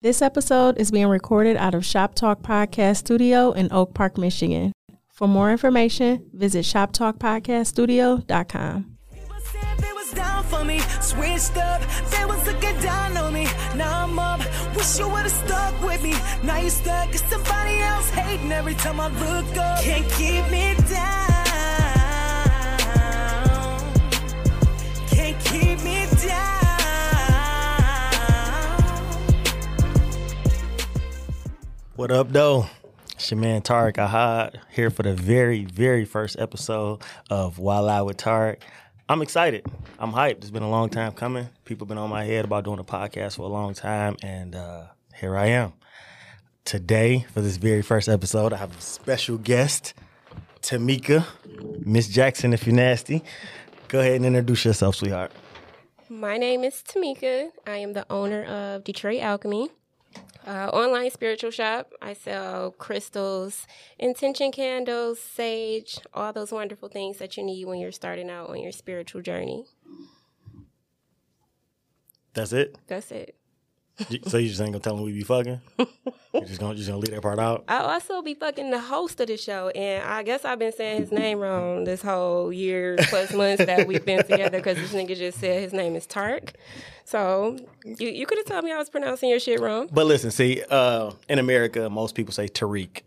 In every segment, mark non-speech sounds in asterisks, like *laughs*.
This episode is being recorded out of Shop Talk Podcast Studio in Oak Park, Michigan. For more information, visit shoptalkpodcaststudio.com. For me, switched up. They was looking down on me. Now I'm up. Wish you would've stuck with me. Now you stuck. Cause somebody else hating every time I look up. Can't keep me down. What up, though? It's your man Tarek Ahad here for the very, very first episode of Why Lie with Tarek. I'm excited. I'm hyped. It's been a long time coming. People been on my head about doing a podcast for a long time, and uh, here I am. Today, for this very first episode, I have a special guest, Tamika, Miss Jackson, if you're nasty. Go ahead and introduce yourself, sweetheart. My name is Tamika. I am the owner of Detroit Alchemy, uh, online spiritual shop. I sell crystals, intention candles, sage, all those wonderful things that you need when you're starting out on your spiritual journey. That's it. That's it. So you just ain't gonna tell them we be fucking? *laughs* You just gonna just gonna leave that part out? I'll also be fucking the host of the show, and I guess I've been saying his name wrong this whole year plus months that we've been together because this nigga just said his name is Tark. So you you could have told me I was pronouncing your shit wrong. But listen, see, uh, in America, most people say Tariq.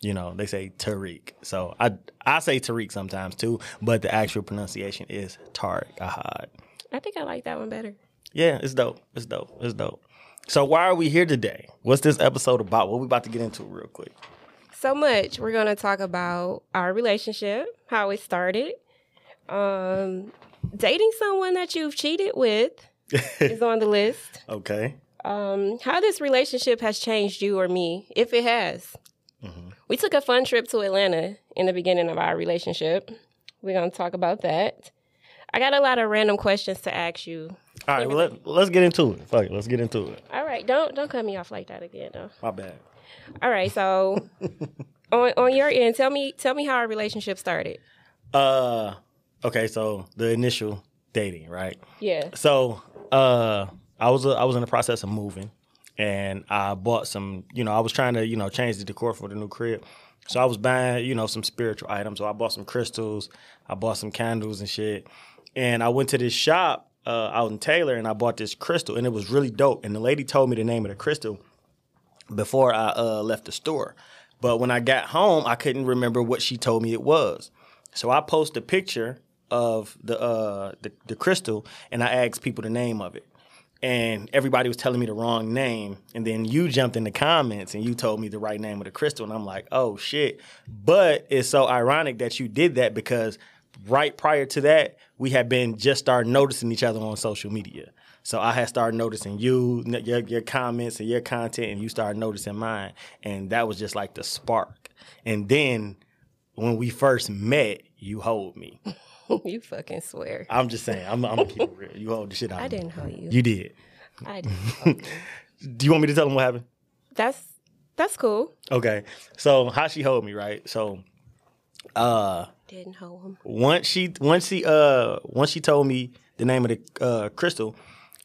You know, they say Tariq. So I I say Tariq sometimes too, but the actual pronunciation is Tariq Ahad. I think I like that one better. Yeah, it's dope. It's dope. It's dope. So why are we here today? What's this episode about? What we about to get into real quick? so much. We're going to talk about our relationship, how it started, um, dating someone that you've cheated with *laughs* is on the list. Okay. Um, how this relationship has changed you or me, if it has. We took a fun trip to Atlanta in the beginning of our relationship. We're going to talk about that. I got a lot of random questions to ask you. All right, well let, let's get into it. Fuck it, let's get into it. All right, don't don't cut me off like that again, though. My bad. All right, so *laughs* on on your end, tell me tell me how our relationship started. Uh okay, so the initial dating, right? Yeah. So uh, I was uh, I was in the process of moving, and I bought some. You know, I was trying to you know change the decor for the new crib. So I was buying you know some spiritual items. So I bought some crystals, I bought some candles and shit, and I went to this shop uh, out in Taylor, and I bought this crystal, and it was really dope. And the lady told me the name of the crystal before I uh, left the store. But when I got home, I couldn't remember what she told me it was. So I posted a picture of the, uh, the the crystal, and I asked people the name of it. And everybody was telling me the wrong name. And then you jumped in the comments and you told me the right name of the crystal. And I'm like, oh shit. But it's so ironic that you did that because right prior to that, we had been just started noticing each other on social media. So I had started noticing you, your, your comments and your content, and you started noticing mine. And that was just like the spark. And then when we first met, you hold me. *laughs* you fucking swear. I'm just saying, I'm, I'm gonna keep it *laughs* real. You hold the shit out I didn't hold you. You did. I you. *laughs* Do you want me to tell them what happened? That's that's cool. Okay. So how she hold me, right? So uh Didn't hold him. once she once she uh once she told me the name of the uh crystal,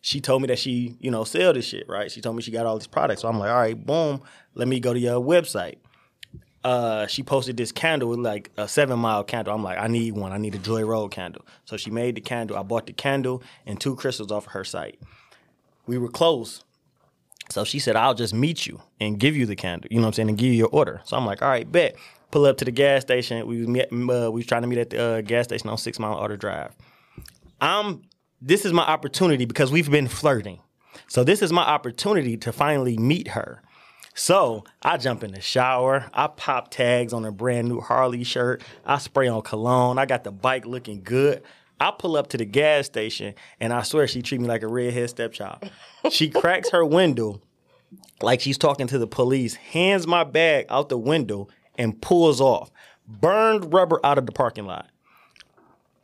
she told me that she, you know, sell this shit, right? She told me she got all these products. So I'm like, all right, boom, let me go to your website. Uh, she posted this candle with like a seven mile candle. I'm like, I need one. I need a Joy Road candle. So she made the candle. I bought the candle and two crystals off of her site. We were close. So she said, I'll just meet you and give you the candle, you know what I'm saying, and give you your order. So I'm like, all right, bet. Pull up to the gas station. We met, uh, we was trying to meet at the uh, gas station on Six Mile Outer Drive. I'm, this is my opportunity because we've been flirting. So this is my opportunity to finally meet her. So I jump in the shower. I pop tags on a brand new Harley shirt. I spray on cologne. I got the bike looking good. I pull up to the gas station and I swear she treat me like a redhead stepchild. She *laughs* cracks her window like she's talking to the police, hands my bag out the window and pulls off. Burned rubber out of the parking lot.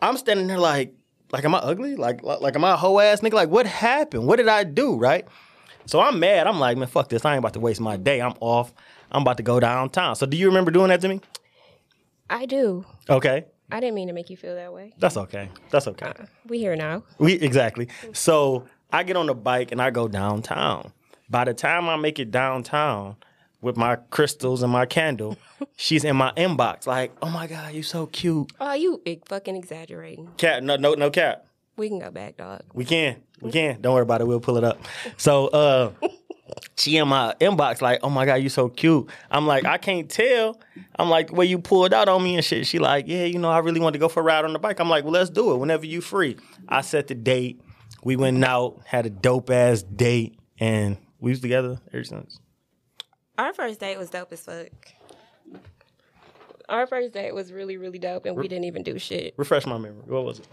I'm standing there like, like am I ugly? Like, like, like am I a hoe ass nigga? Like, what happened? What did I do? Right? So I'm mad. I'm like, man, fuck this. I ain't about to waste my day. I'm off. I'm about to go downtown. So do you remember doing that to me? I do. Okay. I didn't mean to make you feel that way. That's okay. That's okay. Uh, we here now. We exactly. So I get on the bike and I go downtown. By the time I make it downtown with my crystals and my candle, *laughs* she's in my inbox like, "Oh my god, you so cute." Oh, you fucking exaggerating. Cat, no, no, no cap. We can go back, dog. We can. We can. Don't worry about it. We'll pull it up. So uh she in my inbox like, oh my God, you so cute. I'm like, I can't tell. I'm like, well, you pulled out on me and shit. She like, yeah, you know, I really want to go for a ride on the bike. I'm like, well, let's do it whenever you free. I set the date. We went out, had a dope ass date, and we was together ever since. Our first date was dope as fuck. Our first date was really, really dope, and we didn't even do shit. Refresh my memory. What was it?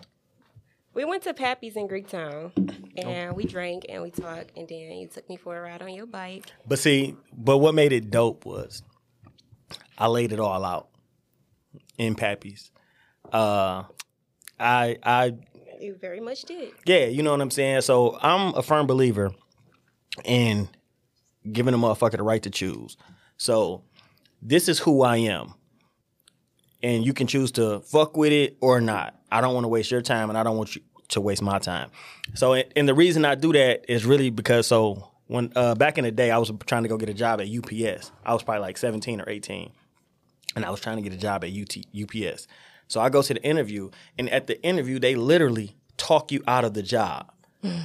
We went to Pappy's in Greektown, and we drank and we talked, and then you took me for a ride on your bike. But see, but what made it dope was I laid it all out in Pappy's. Uh I I You very much did. Yeah, you know what I'm saying? So I'm a firm believer in giving a motherfucker the right to choose. So this is who I am. And you can choose to fuck with it or not. I don't want to waste your time and I don't want you to waste my time. So and the reason I do that is really because so when uh, back in the day I was trying to go get a job at UPS. I was probably like 17 or 18 and I was trying to get a job at UT, UPS. So I go to the interview, and at the interview, they literally talk you out of the job.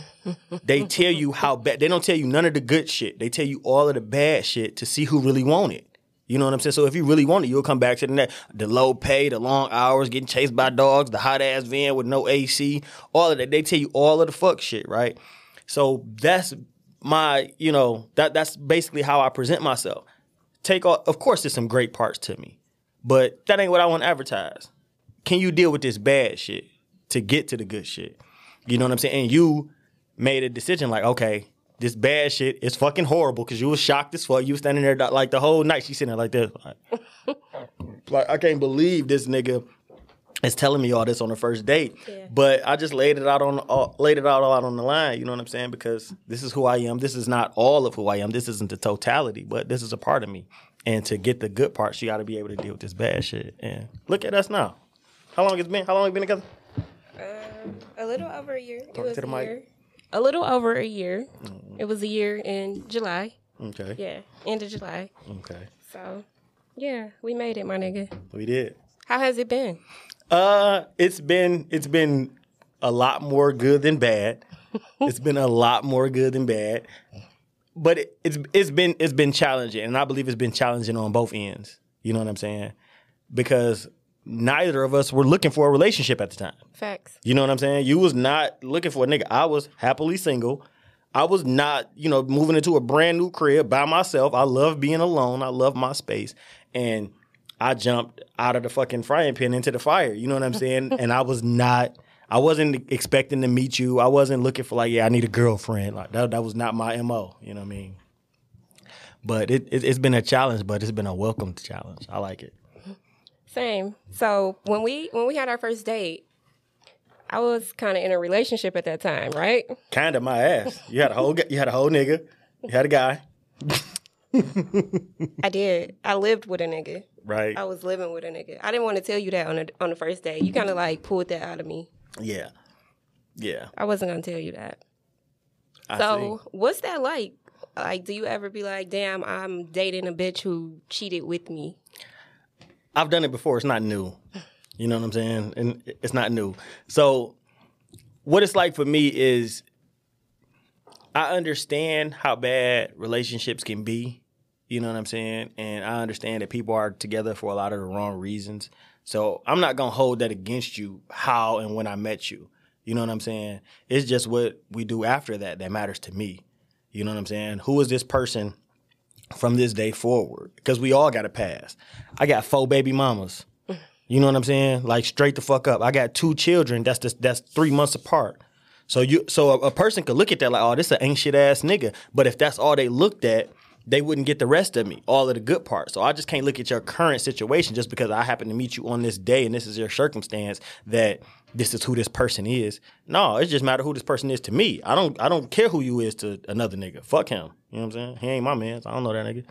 *laughs* they tell you how bad. They don't tell you none of the good shit. They tell you all of the bad shit to see who really want it. You know what I'm saying? So if you really want it, you'll come back to the net. The low pay, the long hours, getting chased by dogs, the hot ass van with no AC, all of that. They tell you all of the fuck shit, right? So that's my, you know, that that's basically how I present myself. Take all, of course, there's some great parts to me, but that ain't what I want to advertise. Can you deal with this bad shit to get to the good shit? You know what I'm saying? And you made a decision like, okay, this bad shit is fucking horrible because you was shocked as fuck. You was standing there like the whole night. She's sitting there like this. Like, *laughs* like, I can't believe this nigga is telling me all this on the first date. Yeah. But I just laid it out on uh, laid it out all out on the line. You know what I'm saying? Because this is who I am. This is not all of who I am. This isn't the totality, but this is a part of me. And to get the good part, she got to be able to deal with this bad shit. And look at us now. How long it's been? How long we been together? Um, a little over a year. it Talk was to the a mic. year. A little over a year. It was a year in July. Okay. Yeah, end of July. Okay. So, yeah, we made it, my nigga. We did. How has it been? Uh, it's been it's been a lot more good than bad. *laughs* it's been a lot more good than bad, but it, it's it's been it's been challenging, and I believe it's been challenging on both ends. You know what I'm saying? Because neither of us were looking for a relationship at the time. Facts. You know what I'm saying? You was not looking for a nigga. I was happily single. I was not, you know, moving into a brand new crib by myself. I love being alone. I love my space. And I jumped out of the fucking frying pan into the fire. You know what I'm *laughs* saying? and I was not I wasn't expecting to meet you. I wasn't looking for like, yeah, I need a girlfriend. Like that that was not my MO. You know what I mean? But it, it it's been a challenge, but it's been a welcome challenge. I like it. Same. So when we when we had our first date, I was kind of in a relationship at that time, right? Kind of my ass. You had a whole you had a whole nigga. You had a guy, I did. I lived with a nigga. right? I was living with a nigga. I didn't want to tell you that on the on the first day. You kind of like pulled that out of me. Yeah. Yeah. I wasn't gonna tell you that. I So see. what's that like? Like, do you ever be like, "Damn, I'm dating a bitch who cheated with me"? I've done it before. It's not new. You know what I'm saying? And it's not new. So what it's like for me is I understand how bad relationships can be. You know what I'm saying? And I understand that people are together for a lot of the wrong reasons. So I'm not gonna hold that against you how and when I met you. You know what I'm saying? It's just what we do after that that matters to me. You know what I'm saying? Who is this person from this day forward? Because we all got a past. I got four baby mamas. You know what I'm saying? Like straight the fuck up. I got two children. That's just, that's three months apart. So you so a, a person could look at that like, oh, this an ancient ass nigga. But if that's all they looked at, they wouldn't get the rest of me, all of the good parts. So I just can't look at your current situation just because I happen to meet you on this day and this is your circumstance that this is who this person is. No, it just matter who this person is to me. I don't I don't care who you is to another nigga. Fuck him. You know what I'm saying? He ain't my man. So I don't know that nigga.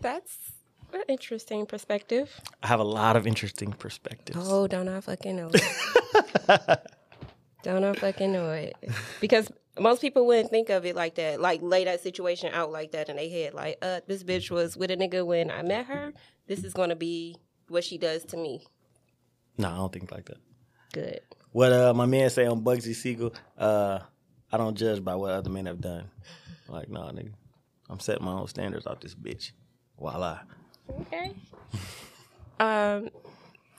That's an interesting perspective. I have a lot of interesting perspectives. Oh, don't I fucking know it. *laughs* don't I fucking know it. Because Most people wouldn't think of it like that, like lay that situation out like that in their head. Like, uh, this bitch was with a nigga when I met her. This is gonna be what she does to me. No, I don't think like that. Good. What uh, my man say on Bugsy Siegel, uh, I don't judge by what other men have done. Like, nah, nigga. I'm setting my own standards off this bitch. Voila. Okay. *laughs* um.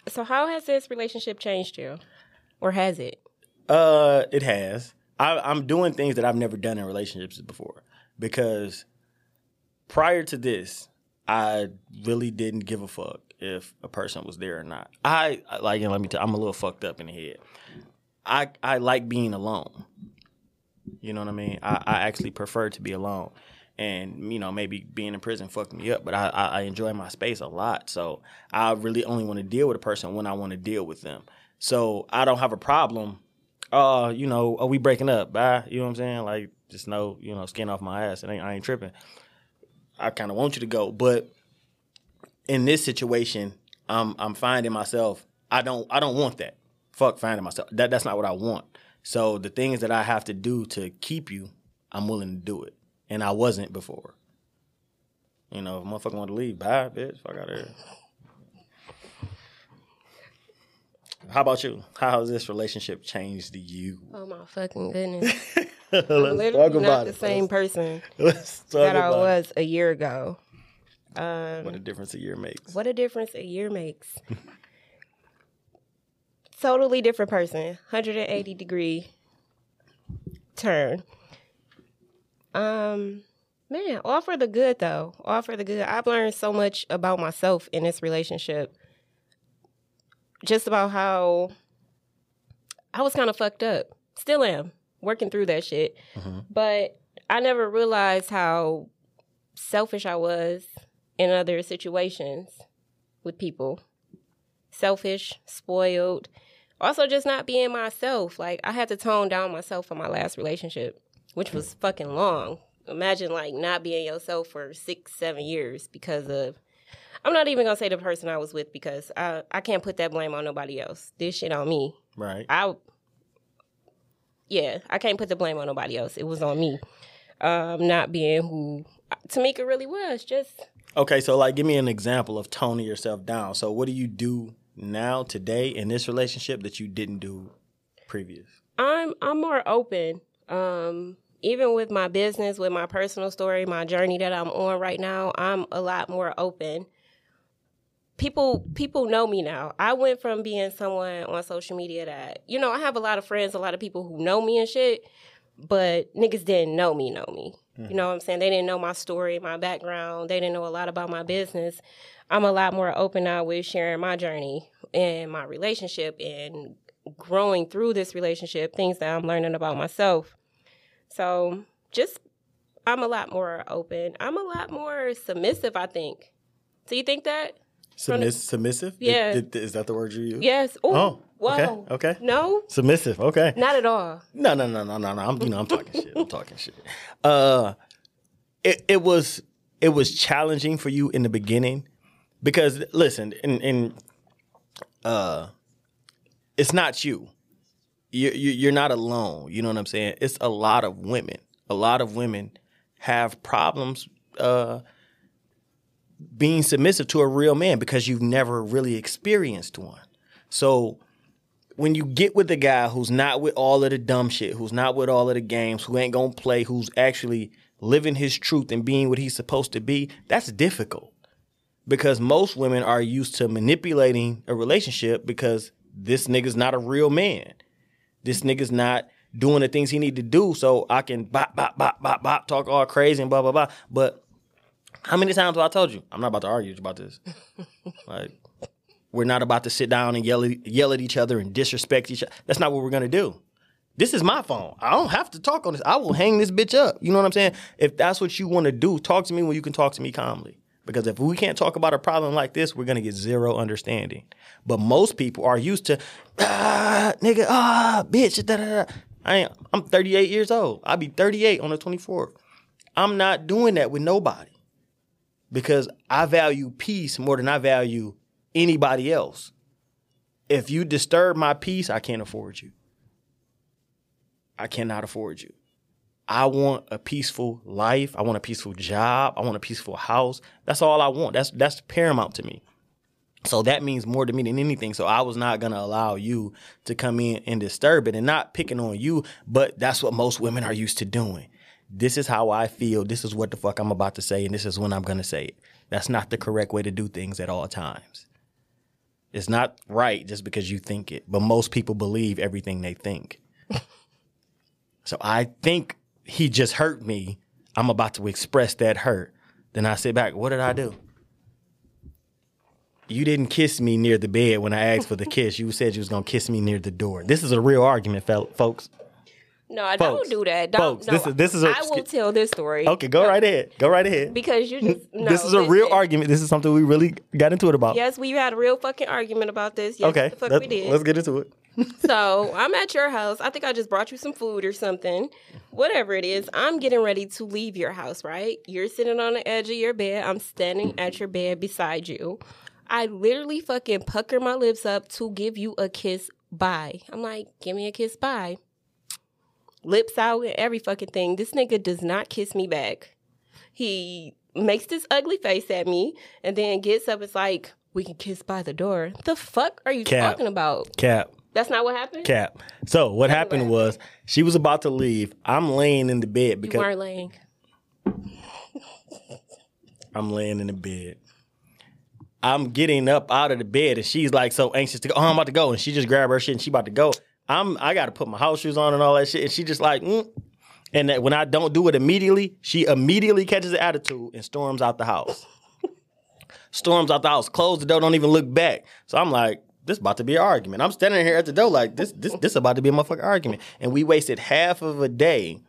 So, how has this relationship changed you, or has it? Uh, it has. I, I'm doing things that I've never done in relationships before because prior to this, I really didn't give a fuck if a person was there or not. I like, and let me tell. I'm a little fucked up in the head. I I like being alone. You know what I mean? I, I actually prefer to be alone. And, you know, maybe being in prison fucked me up, but I, I, I enjoy my space a lot. So I really only want to deal with a person when I want to deal with them. So I don't have a problem. Uh, you know, are we breaking up? Bye. You know what I'm saying? Like, just no, you know, skin off my ass. It ain't, I ain't tripping. I kind of want you to go, but in this situation, I'm I'm finding myself. I don't I don't want that. Fuck finding myself. That that's not what I want. So the things that I have to do to keep you, I'm willing to do it, and I wasn't before. You know, if a motherfucker want to leave, bye, bitch. Fuck out of here. How about you? How has this relationship changed you? Oh my fucking goodness! *laughs* Let's Literally talk not about the same person *laughs* Let's talk that I about it. was a year ago. Um, What a difference a year makes. What a difference a year makes. totally different person. 180 degree turn. Um man, all for the good though. All for the good. I've learned so much about myself in this relationship. Just about how I was kind of fucked up. Still am. Working through that shit. But I never realized how selfish I was in other situations with people. Selfish, spoiled. Also, just not being myself. Like, I had to tone down myself for my last relationship, which was fucking long. Imagine, like, not being yourself for six, seven years because of. I'm not even gonna say the person I was with because I, I can't put that blame on nobody else. This shit on me. Right. I yeah, I can't put the blame on nobody else. It was on me. Um, not being who Tamika really was. Just Okay, so like give me an example of toning yourself down. So what do you do now today in this relationship that you didn't do previous? I'm I'm more open. Um, even with my business, with my personal story, my journey that I'm on right now, I'm a lot more open. People people know me now. I went from being someone on social media that, you know, I have a lot of friends, a lot of people who know me and shit, but niggas didn't know me, know me. You mm-hmm. know what I'm saying? They didn't know my story, my background. They didn't know a lot about my business. I'm a lot more open now with sharing my journey and my relationship and growing through this relationship, things that I'm learning about myself. So just, I'm a lot more open. I'm a lot more submissive, I think. Do you think that? Submiss- submissive? Yeah. Is that the word you use? Yes. Ooh, Oh, Whoa. okay. No, Submissive. Okay. not at all. No, no, no, no, no, no. I'm you know I'm talking shit. I'm talking shit. *laughs* Uh, it it was it was challenging for you in the beginning because listen, in in uh, it's not you. You you you're not alone. You know what I'm saying? It's a lot of women. A lot of women have problems. Uh. Being submissive to a real man because you've never really experienced one. So when you get with a guy who's not with all of the dumb shit, who's not with all of the games, who ain't gonna play, who's actually living his truth and being what he's supposed to be, that's difficult. Because most women are used to manipulating a relationship because this nigga's not a real man. This nigga's not doing the things he need to do so I can bop, bop, bop, bop, bop, talk all crazy and blah, blah, blah. But how many times have I told you? I'm not about to argue about this. *laughs* like, we're not about to sit down and yell at, yell at each other and disrespect each other. That's not what we're gonna do. This is my phone. I don't have to talk on this. I will hang this bitch up. You know what I'm saying? If that's what you want to do, talk to me when you can talk to me calmly. Because if we can't talk about a problem like this, we're gonna get zero understanding. But most people are used to, ah, nigga, ah, bitch, da da da. I ain't, I'm 38 years old. I'll be 38 on the 24th. I'm not doing that with nobody because I value peace more than I value anybody else. If you disturb my peace, I can't afford you. I cannot afford you. I want a peaceful life. I want a peaceful job. I want a peaceful house. That's all I want. That's that's paramount to me. So that means more to me than anything. So I was not gonna allow you to come in and disturb it and not picking on you, but that's what most women are used to doing. This is how I feel. This is what the fuck I'm about to say, and this is when I'm gonna say it. That's not the correct way to do things at all times. It's not right just because you think it, but most people believe everything they think. *laughs* so I think he just hurt me. I'm about to express that hurt. Then I sit back, what did I do? You didn't kiss me near the bed when I asked for the kiss. You said you was gonna kiss me near the door. This is a real argument, folks. No, I Folks, don't do that. Don't, folks, no, this is- this is a- I will tell this story. Okay, go right ahead. Go right ahead. Because you just *laughs* no, this is a real argument. This is something we really got into it about. Yes, we had a real fucking argument about this. Yes, okay, the fuck we did. let's get into it. *laughs* So I'm at your house. I think I just brought you some food or something. Whatever it is, I'm getting ready to leave your house, right? You're sitting on the edge of your bed. I'm standing at your bed beside you. I literally fucking pucker my lips up to give you a kiss bye. I'm like, give me a kiss bye. Lips out and every fucking thing. This nigga does not kiss me back. He makes this ugly face at me and then gets up. It's like, we can kiss by the door. The fuck are you Cap. talking about? Cap. That's not what happened? Cap. So what happened what was she was about to leave. I'm laying in the bed because. You weren't laying. *laughs* I'm laying in the bed. I'm getting up out of the bed and she's like so anxious to go. Oh, I'm about to go. And she just grabbed her shit and she about to go. I'm I gotta put my house shoes on and all that shit. And she just like, mm. and that when I don't do it immediately, she immediately catches the attitude and storms out the house. *laughs* storms out the house, close the door, don't even look back. So I'm like, this about to be an argument. I'm standing here at the door like this, this, this about to be a motherfucking argument. And we wasted half of a day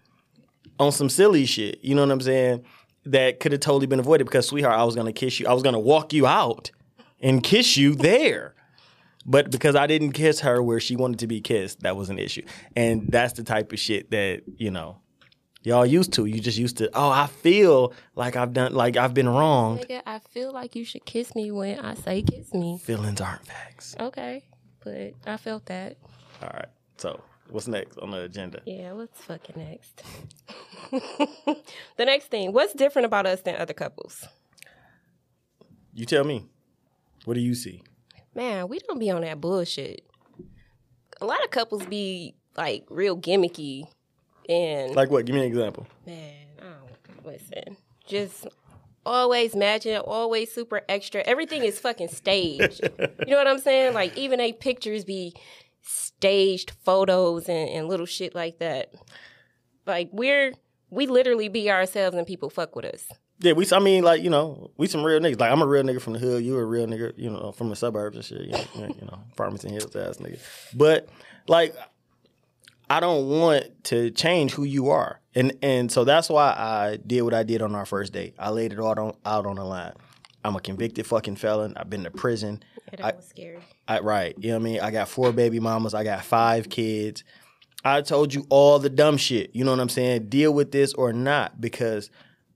on some silly shit. You know what I'm saying? That could have totally been avoided because, sweetheart, I was gonna kiss you. I was gonna walk you out and kiss you there. But because I didn't kiss her where she wanted to be kissed, that was an issue. And that's the type of shit that, you know, y'all used to. You just used to, oh, I feel like I've done, like I've been wrong. Nigga, I feel like you should kiss me when I say kiss me. Feelings aren't facts. Okay. But I felt that. All right. So, what's next on the agenda? Yeah, what's fucking next? *laughs* the next thing, what's different about us than other couples? You tell me. What do you see? Man, we don't be on that bullshit. A lot of couples be like real gimmicky and Like what? Give me an example. Man, I don't listen. Just always imagine, always super extra. Everything is fucking staged. *laughs* you know what I'm saying? Like even they pictures be staged photos and, and little shit like that. Like we're we literally be ourselves and people fuck with us. Yeah, we. I mean, like you know, we some real niggas. Like I'm a real nigga from the hood. You a real nigga, you know, from the suburbs and shit. You know, you know *laughs* Farmington Hills ass nigga. But like, I don't want to change who you are, and and so that's why I did what I did on our first date. I laid it all on, out on the line. I'm a convicted fucking felon. I've been to prison. That I- was scary. I, right. You know what I mean? I got four baby mamas. I got five kids. I told you all the dumb shit. You know what I'm saying? Deal with this or not because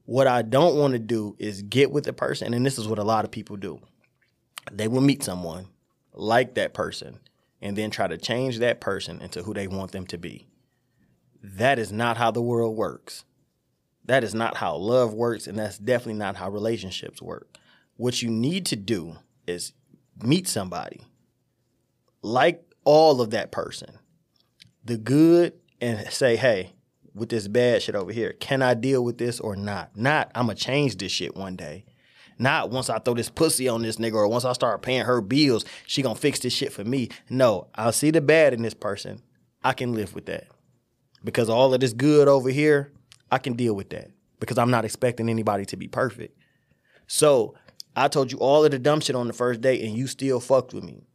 what I don't want to do is get with a person, and this is what a lot of people do. They will meet someone, like that person, and then try to change that person into who they want them to be. That is not how the world works. That is not how love works, and that's definitely not how relationships work. What you need to do is meet somebody, like all of that person, the good, and say, hey, with this bad shit over here, can I deal with this or not? Not, I'm gonna change this shit one day. Not once I throw this pussy on this nigga or once I start paying her bills, she gonna fix this shit for me. No, I'll see the bad in this person. I can live with that. Because all of this good over here, I can deal with that. Because I'm not expecting anybody to be perfect. So I told you all of the dumb shit on the first date and you still fucked with me.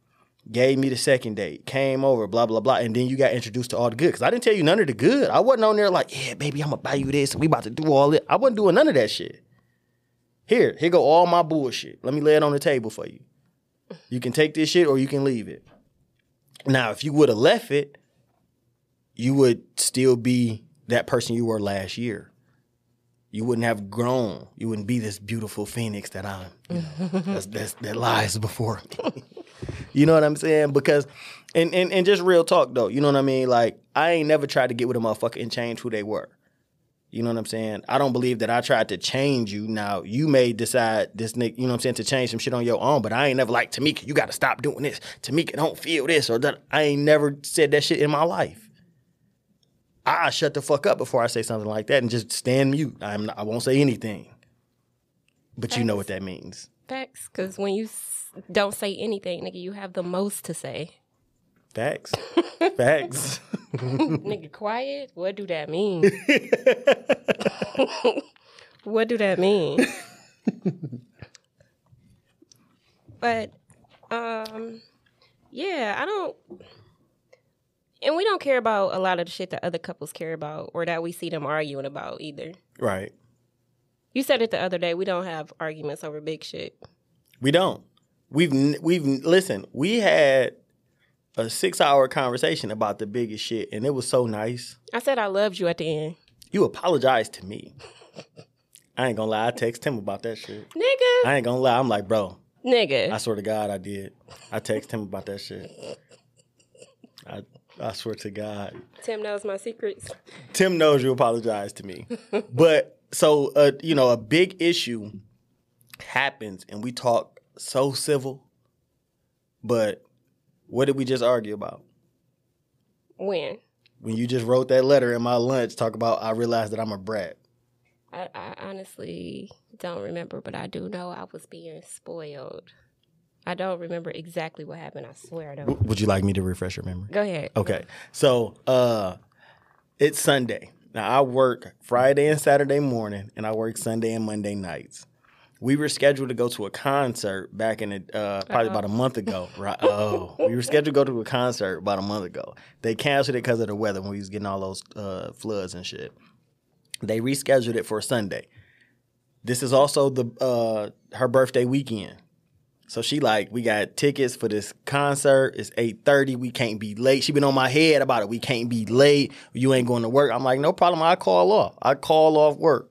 Gave me the second date, came over, blah, blah, blah. And then you got introduced to all the good. Because I didn't tell you none of the good. I wasn't on there like, yeah, baby, I'm to buy you this. We about to do all it. I wasn't doing none of that shit. Here, here go all my bullshit. Let me lay it on the table for you. You can take this shit or you can leave it. Now, if you would have left it, you would still be that person you were last year. You wouldn't have grown. You wouldn't be this beautiful phoenix that I'm. you know, *laughs* that's, that's, that lies before me. *laughs* you know what I'm saying? Because, and, and and just real talk though. You know what I mean? Like I ain't never tried to get with a motherfucker and change who they were. You know what I'm saying? I don't believe that I tried to change you. Now you may decide this nigga, you know what I'm saying, to change some shit on your own, but I ain't never like Tamika, you gotta stop doing this. Tamika don't feel this or that. I ain't never said that shit in my life. I shut the fuck up before I say something like that and just stand mute. I'm not, I won't say anything. But you know what that means. Facts, because when you don't say anything, nigga, you have the most to say. Facts. *laughs* Facts. *laughs* nigga, quiet? What do that mean? *laughs* what do that mean? but, um, yeah, I don't. And we don't care about a lot of the shit that other couples care about or that we see them arguing about either. right. You said it the other day. We don't have arguments over big shit. We don't. We've we've listen. We had a six hour conversation about the biggest shit, and it was so nice. I said I loved you at the end. You apologized to me. I ain't gonna lie. I text him about that shit. Nigga. I ain't gonna lie. I'm like, bro. Nigga. I swear to God, I did. I text him about that shit. I I swear to God. Tim knows my secrets. Tim knows you apologize to me. but so uh, you know, a big issue happens and we talk so civil. But what did we just argue about? When? When you just wrote that letter in my lunch, talk about I realized that I'm a brat. I, I honestly don't remember, but I do know I was being spoiled. I don't remember exactly what happened. I swear I don't. Would you like me to refresh your memory? Go ahead. Okay. So uh it's Sunday. Now I work Friday and Saturday morning and I work Sunday and Monday nights. We were scheduled to go to a concert back in the, uh, probably about a month ago. *laughs* Right? Oh, we were scheduled to go to a concert about a month ago. They canceled it because of the weather when we was getting all those uh, floods and shit. They rescheduled it for Sunday. This is also the uh, her birthday weekend. So she like, we got tickets for this concert. It's 8.30. We can't be late. She been on my head about it. We can't be late. You ain't going to work. I'm like, no problem. I call off. I call off work.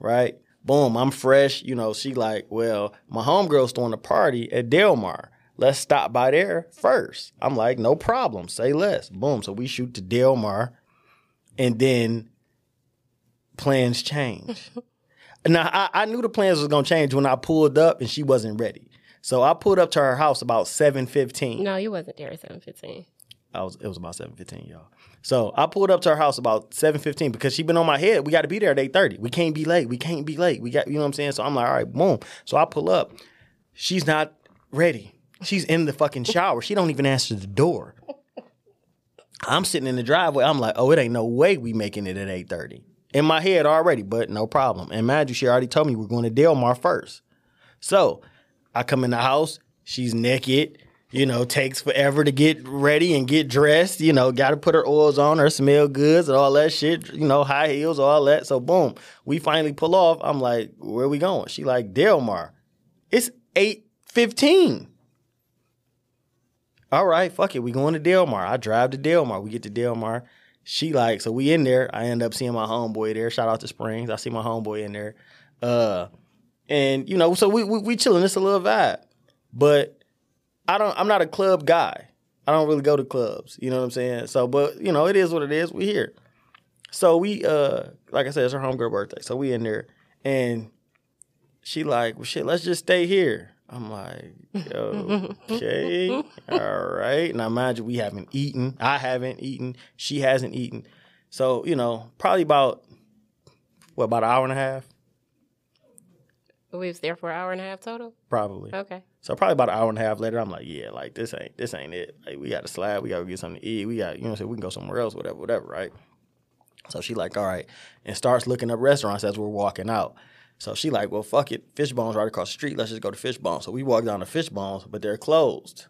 Right? Boom. I'm fresh. You know, she like, well, my homegirl's throwing a party at Delmar. Let's stop by there first. I'm like, no problem. Say less. Boom. So we shoot to Delmar. And then plans change. *laughs* Now I, I knew the plans was gonna change when I pulled up and she wasn't ready. So I pulled up to her house about seven fifteen. No, you wasn't there at seven fifteen. I was it was about seven fifteen, y'all. So I pulled up to her house about seven fifteen because she been on my head. We got to be there at eight thirty. We can't be late. We can't be late. We got you know what I'm saying. So I'm like, all right, boom. So I pull up. She's not ready. She's in the fucking shower. She don't even answer the door. I'm sitting in the driveway. I'm like, oh, it ain't no way we making it at eight thirty. In my head already, but no problem. And mind you, she already told me we're going to Delmar first. So I come in the house. She's naked. You know, takes forever to get ready and get dressed. You know, got to put her oils on, her smell goods, and all that shit. You know, high heels, all that. So boom, we finally pull off. I'm like, where we going? She like Delmar. It's eight fifteen. All right, fuck it. We going to Delmar. I drive to Delmar. We get to Delmar. She like, so we in there. I end up seeing my homeboy there. Shout out to Springs. I see my homeboy in there. Uh, and you know, so we we, we chilling. It's a little vibe, but I don't. I'm not a club guy. I don't really go to clubs. You know what I'm saying? So, but you know, it is what it is. We here. So we, uh, like I said, it's her homegirl birthday. So we in there, and she like, well, shit, let's just stay here. I'm like, *laughs* okay, all right. Now, mind you, we haven't eaten. I haven't eaten. She hasn't eaten. So, you know, probably about, what, about an hour and a half? We was there for an hour and a half total. Probably. Okay. So probably about an hour and a half later, I'm like, yeah, like this ain't this ain't it. Like we got to slab, we got to get something to eat. We got, you know, saying we can go somewhere else, whatever, whatever, right? So she like, all right, and starts looking up restaurants as we're walking out. So she like, well, fuck it, Fishbones right across the street. Let's just go to Fishbones. So we walk down to Fishbones, but they're closed.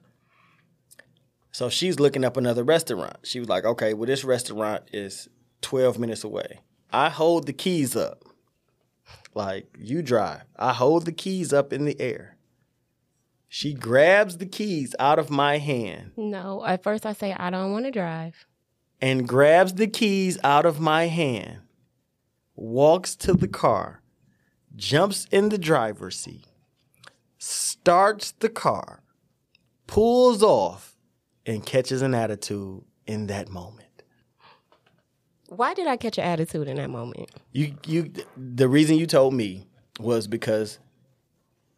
So she's looking up another restaurant. She was like, okay, well, this restaurant is 12 minutes away. I hold the keys up. Like, you drive. I hold the keys up in the air. She grabs the keys out of my hand No, at first I say I don't want to drive. and grabs the keys out of my hand, walks to the car, jumps in the driver's seat, starts the car, pulls off, and catches an attitude in that moment. Why did I catch an attitude in that moment? You you the reason you told me was because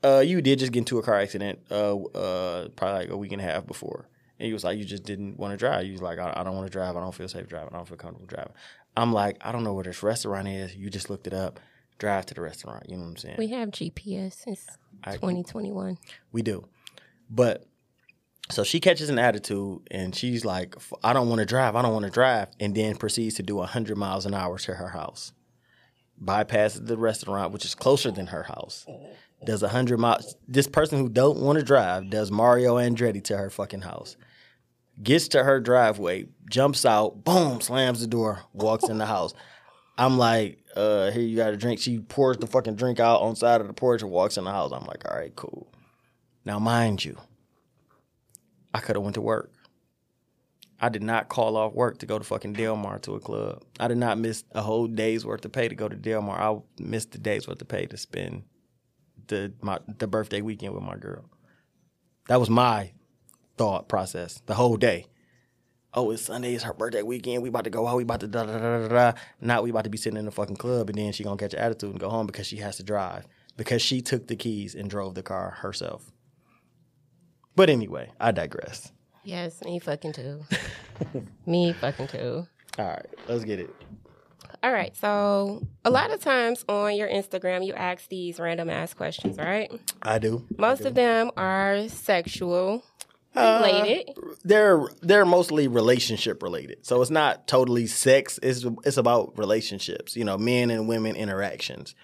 uh you did just get into a car accident uh uh probably like a week and a half before. And you was like, you just didn't want to drive. You was like, I, I don't want to drive. I don't feel safe driving. I don't feel comfortable driving. I'm like, I don't know where this restaurant is. You just looked it up. Drive to the restaurant. You know what I'm saying? We have GPS. It's 2021. We do. But so she catches an attitude and she's like, I don't want to drive. I don't want to drive. And then proceeds to do 100 miles an hour to her house. Bypasses the restaurant, which is closer than her house. Does a 100 miles. This person who don't want to drive does Mario Andretti to her fucking house. Gets to her driveway, jumps out, boom, slams the door, walks in the *laughs* house. I'm like, uh, here you got a drink. She pours the fucking drink out on side of the porch and walks in the house. I'm like, all right, cool. Now, mind you, I could have went to work. I did not call off work to go to fucking Delmar to a club. I did not miss a whole day's worth of pay to go to Delmar. I missed the day's worth of pay to spend the my the birthday weekend with my girl. That was my thought process the whole day. Oh, it's Sunday. It's her birthday weekend. We about to go out. We about to da da da da da. Not we about to be sitting in the fucking club, and then she gonna catch an attitude and go home because she has to drive because she took the keys and drove the car herself. But anyway, I digress. Yes, me fucking too. *laughs* me fucking too. All right, let's get it. All right. So a lot of times on your Instagram, you ask these random ass questions, right? I do. Most of them are sexual related. They're they're mostly relationship related, so it's not totally sex. It's it's about relationships. You know, men and women interactions.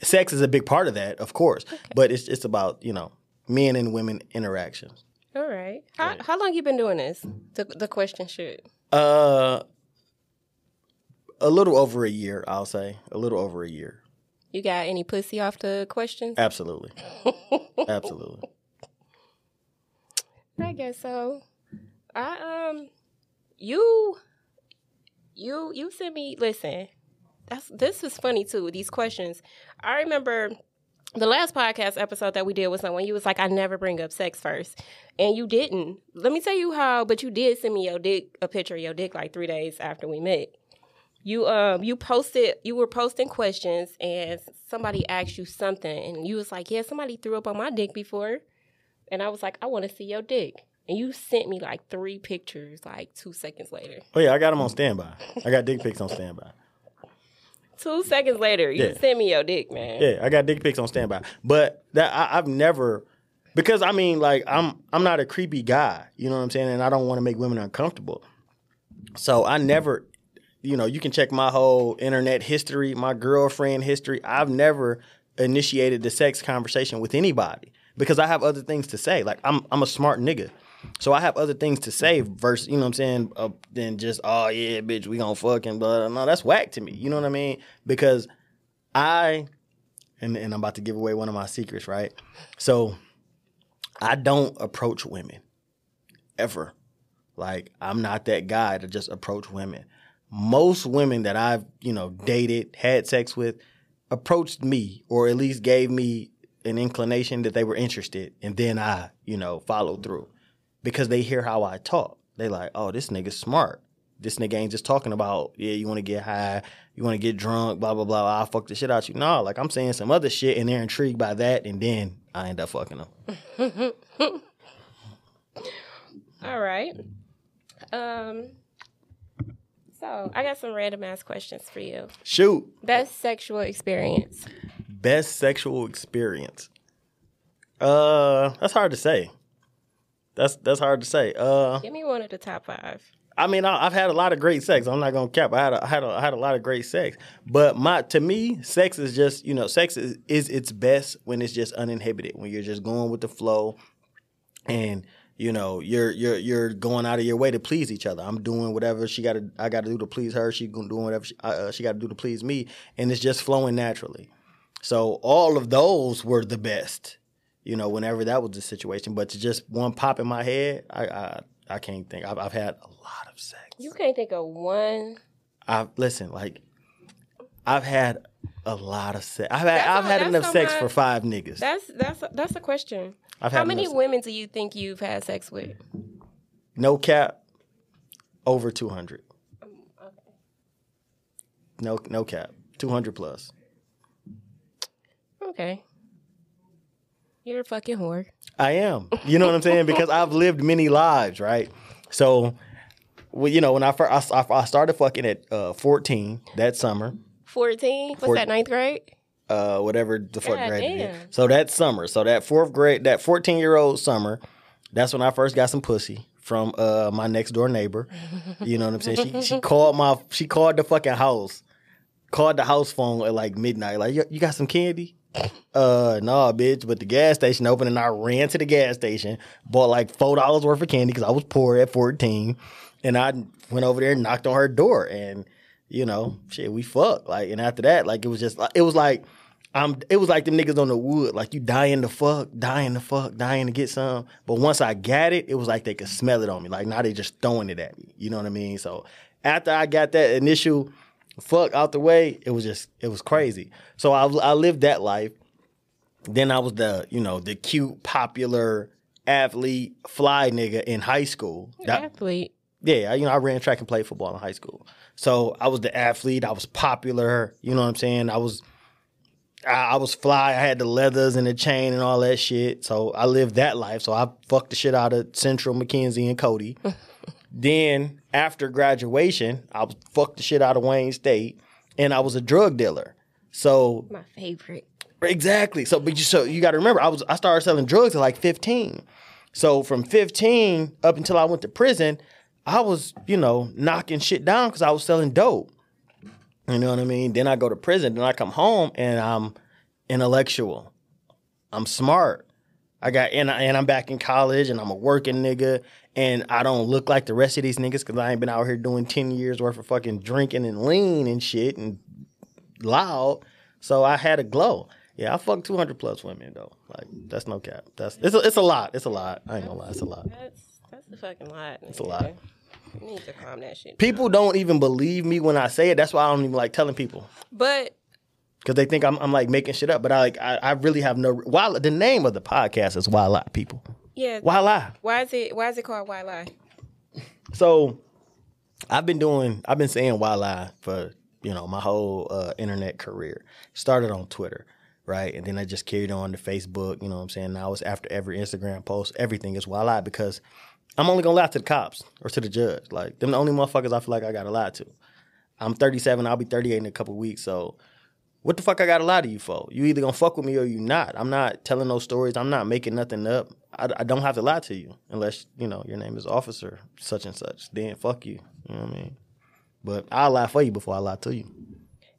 Sex is a big part of that, of course, but it's it's about you know men and women interactions. All right. How, how long you been doing this? The, the question should. Uh, a little over a year, I'll say. A little over a year. You got any pussy off the questions? Absolutely, *laughs* absolutely. I guess so. I um, you, you, you sent me. Listen, that's this is funny too. These questions. I remember the last podcast episode that we did with someone. You was like, I never bring up sex first, and you didn't. Let me tell you how. But you did send me your dick, a picture of your dick, like three days after we met. You um you posted you were posting questions and somebody asked you something and you was like, Yeah, somebody threw up on my dick before. And I was like, I want to see your dick. And you sent me like three pictures like two seconds later. Oh yeah, I got them on standby. I got dick pics on standby. Two seconds later, you Yeah. sent me your dick, man. Yeah, I got dick pics on standby. But that I, I've never because I mean like I'm I'm not a creepy guy, you know what I'm saying, and I don't want to make women uncomfortable. So I never, you know, you can check my whole internet history, my girlfriend history. I've never initiated the sex conversation with anybody because I have other things to say. Like I'm I'm a smart nigga. So I have other things to say versus, you know what I'm saying, uh, than just, oh yeah, bitch, we gonna fucking blah. No, that's whack to me. You know what I mean? Because I and, and I'm about to give away one of my secrets, right? So I don't approach women ever. Like I'm not that guy to just approach women. Most women that I've, you know, dated, had sex with, approached me or at least gave me an inclination that they were interested, and then I, you know, followed through because they hear how I talk. They like, oh, this nigga's smart. This nigga ain't just talking about, yeah, you want to get high, you want to get drunk, blah blah blah. I'll fuck the shit out you. No, like I'm saying some other shit, and they're intrigued by that, and then I end up fucking them. *laughs* All right. Um. So I got some random ass questions for you. Shoot, Best sexual experience. best sexual experience. Uh, that's hard to say. That's that's hard to say. Uh, Give me one of the top five. I mean, I, I've had a lot of great sex. I'm not gonna cap. I had a, I had a, I had a lot of great sex. But my to me, sex is just you know, sex is, is its best when it's just uninhibited. When you're just going with the flow, and you know you're you're you're going out of your way to please each other. I'm doing whatever she got to I got to do to please her. She's doing whatever she, uh, she got to do to please me, and it's just flowing naturally. So all of those were the best. You know, whenever that was the situation, but to just one pop in my head, I I, I can't think. I've, I've had a lot of sex. You can't think of one. I've listen, like I've had a lot of sex. I've had That's I've had enough sex for five niggas. That's that's that's a question. I've How many women do you think you've had sex with? No cap, over two hundred. No, no cap. Two hundred plus. Okay. You're a fucking whore. I am. You know what I'm saying? Because I've lived many lives, right? So, well, you know, when I first I, I started fucking at uh, 14 that summer, 14? What's that, ninth grade? Uh, whatever the fuck God grade it is. So that summer, so that fourth grade, that 14 year old summer, that's when I first got some pussy from uh, my next door neighbor. You know what I'm saying? She she *laughs* called my she called the fucking house, called the house phone at like midnight. Like, you, you got some candy? Uh, nah, bitch. But the gas station opened, and I ran to the gas station, bought like four dollars worth of candy because I was poor at 14, and I went over there and knocked on her door, and you know, shit, we fucked. Like, and after that, like, it was just, it was like, I'm, it was like them niggas on the wood, like you dying to fuck, dying to fuck, dying to get some. But once I got it, it was like they could smell it on me. Like now they just throwing it at me. You know what I mean? So after I got that initial fuck out the way, it was just, it was crazy. So I, I lived that life. Then I was the, you know, the cute, popular athlete, fly nigga in high school. That- Athlete. yeah, you know, I ran track and played football in high school. So I was the athlete. I was popular. You know what I'm saying? I was, I, I was fly. I had the leathers and the chain and all that shit. So I lived that life. So I fucked the shit out of Central, Mackenzie, and Cody. *laughs* then after graduation, I was fucked the shit out of Wayne State, and I was a drug dealer. So My favorite. Exactly. So, but you so you got to remember, I was I started selling drugs at like 15. So from 15 up until I went to prison, I was you know knocking shit down because I was selling dope. You know what I mean? Then I go to prison. Then I come home and I'm intellectual. I'm smart. I got and, I, and I'm back in college and I'm a working nigga and I don't look like the rest of these niggas because I ain't been out here doing 10 years worth of fucking drinking and lean and shit and loud. So I had a glow. Yeah, I fucked 200 plus women though. Like that's no cap. That's it's a, it's a lot. It's a lot. I ain't gonna lie. It's a lot. That's that's a fucking lot. It's a lot. Need to calm that shit. down. People don't even believe me when I say it. That's why I don't even like telling people But because they think I'm, I'm like making shit up. But I like I, I really have no. Why the name of the podcast is Why Lie, people. yeah, Why lie? why is it why is it called Why Lie? So I've been doing I've been saying why lie for, you know, my whole uh, internet career. Started on Twitter, right? And then I just carried on to Facebook, you know what I'm saying? Now it's after every Instagram post, everything is why lie because I'm only gonna lie to the cops or to the judge. Like them the only motherfuckers I feel like I gotta lie to. I'm 37, I'll be 38 in a couple weeks, so what the fuck I gotta lie to you for? You either gonna fuck with me or you not. I'm not telling those stories. I'm not making nothing up. I, I don't have to lie to you unless you know your name is Officer such and such. Then fuck you. You know what I mean? But I'll lie for you before I lie to you.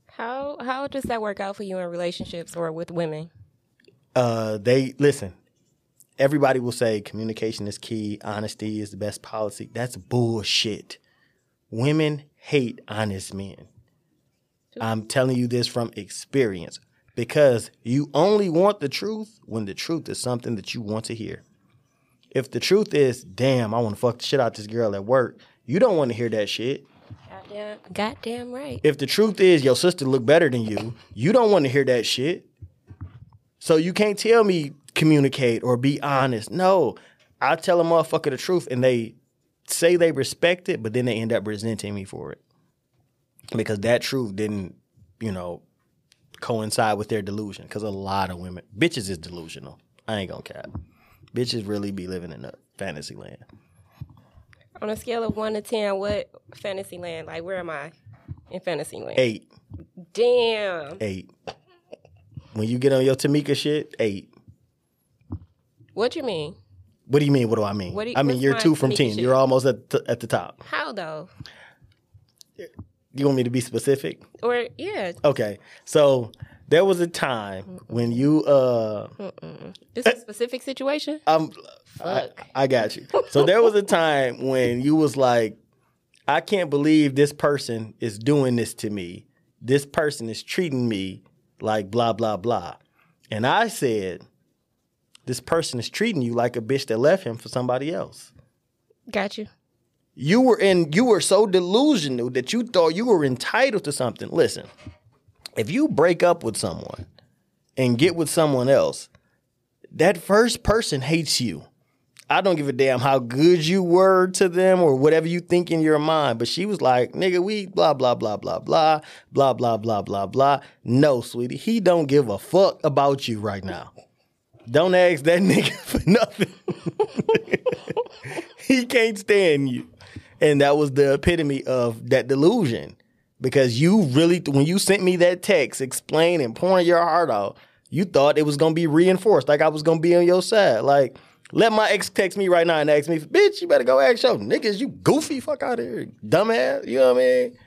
How how does that work out for you in relationships or with women? Uh, they listen. Everybody will say communication is key. Honesty is the best policy. That's bullshit. Women hate honest men. I'm telling you this from experience because you only want the truth when the truth is something that you want to hear. If the truth is, damn, I want to fuck the shit out this girl at work, you don't want to hear that shit. Goddamn, goddamn right. If the truth is your sister look better than you, you don't want to hear that shit. So you can't tell me communicate or be honest. No, I tell a motherfucker the truth and they say they respect it, but then they end up resenting me for it. Because that truth didn't, you know, coincide with their delusion. Because a lot of women, bitches is delusional. I ain't gonna cap. Bitches really be living in a fantasy land. On a scale of one to ten, what fantasy land? Like where am I in fantasy land? Eight, Damn. eight. When you get on your Tamika shit, eight. What do you mean? What do you mean? What do I mean? What do you- I mean you're two from Tamika ten. shit? You're almost at the, at the top. How though? You want me to be specific? Or yeah, Okay. So there was a time when you uh this is a specific situation. I'm I, I got you. So there was a time when you was like, I can't believe this person is doing this to me. This person is treating me like blah blah blah. And I said, this person is treating you like a bitch that left him for somebody else. Got you. You were in you were so delusional that you thought you were entitled to something. Listen, if you break up with someone and get with someone else, that first person hates you. I don't give a damn how good you were to them or whatever you think in your mind. But she was like, nigga, we blah, blah, blah, blah, blah, blah, blah, blah, blah, blah. No, sweetie, he don't give a fuck about you right now. Don't ask that *laughs* nigga for nothing. *laughs* he can't stand you. And that was the epitome of that delusion. Because you really, when you sent me that text explaining, pouring your heart out, you thought it was gonna be reinforced, like I was gonna be on your side. Like, let my ex text me right now and ask me, bitch, you better go ask your niggas, you goofy fuck out of here, dumbass. You know what I mean?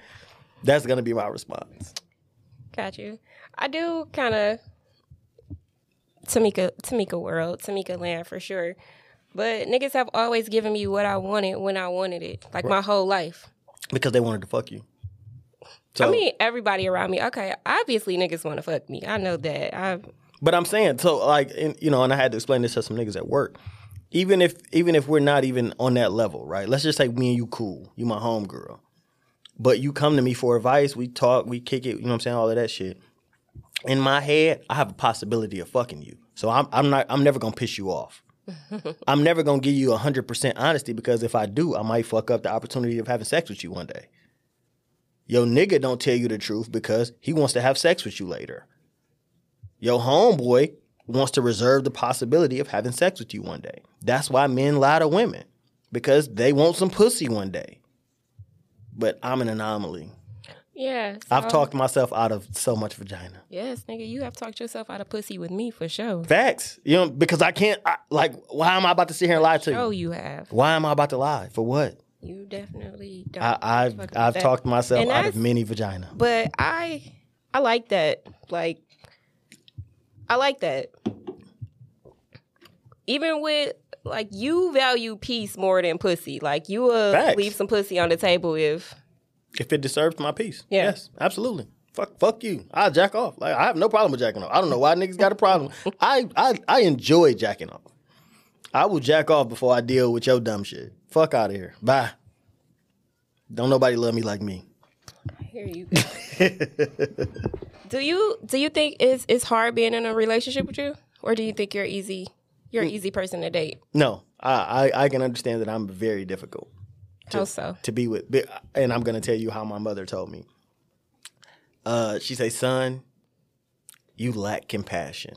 That's gonna be my response. Got you. I do kind of Tamika Tamika world, Tamika land for sure. But niggas have always given me what I wanted when I wanted it, like my whole life. Because they wanted to fuck you. So, I mean, everybody around me. Okay, obviously niggas want to fuck me. I know that. I But I'm saying, so like, and, you know, and I had to explain this to some niggas at work. Even if, even if we're not even on that level, right? Let's just say me and you cool. You my homegirl. But you come to me for advice. We talk. We kick it. You know what I'm saying? All of that shit. In my head, I have a possibility of fucking you. So I'm, I'm not. I'm never gonna piss you off. *laughs* I'm never gonna give you 100 percent honesty because if I do, I might fuck up the opportunity of having sex with you one day. Your nigga don't tell you the truth because he wants to have sex with you later. Your homeboy wants to reserve the possibility of having sex with you one day. That's why men lie to women because they want some pussy one day. But I'm an anomaly. Yeah. I've talked myself out of so much vagina. Yes, nigga, you have talked yourself out of pussy with me for sure. Facts, you know, because I can't. I, like, why am I about to sit here and lie to you? Oh, you? you have. Why am I about to lie for what? You definitely don't. I, I've I've that. talked myself And out of many vagina. But I I like that. Like I like that. Even with like you value peace more than pussy. Like you will Facts. leave some pussy on the table if If it deserves my peace, Yeah. yes, absolutely. Fuck, fuck you. I jack off. Like I have no problem with jacking off. I don't know why niggas got a problem. *laughs* I, I, I enjoy jacking off. I will jack off before I deal with your dumb shit. Fuck out of here. Bye. Don't nobody love me like me. here you go. do you do you think it's it's hard being in a relationship with you? Or do you think you're easy you're an mm. easy person to date? No, I, I, I can understand that I'm very difficult How so? to be with. And I'm gonna tell you how my mother told me. Uh, she say, "Son, you lack compassion."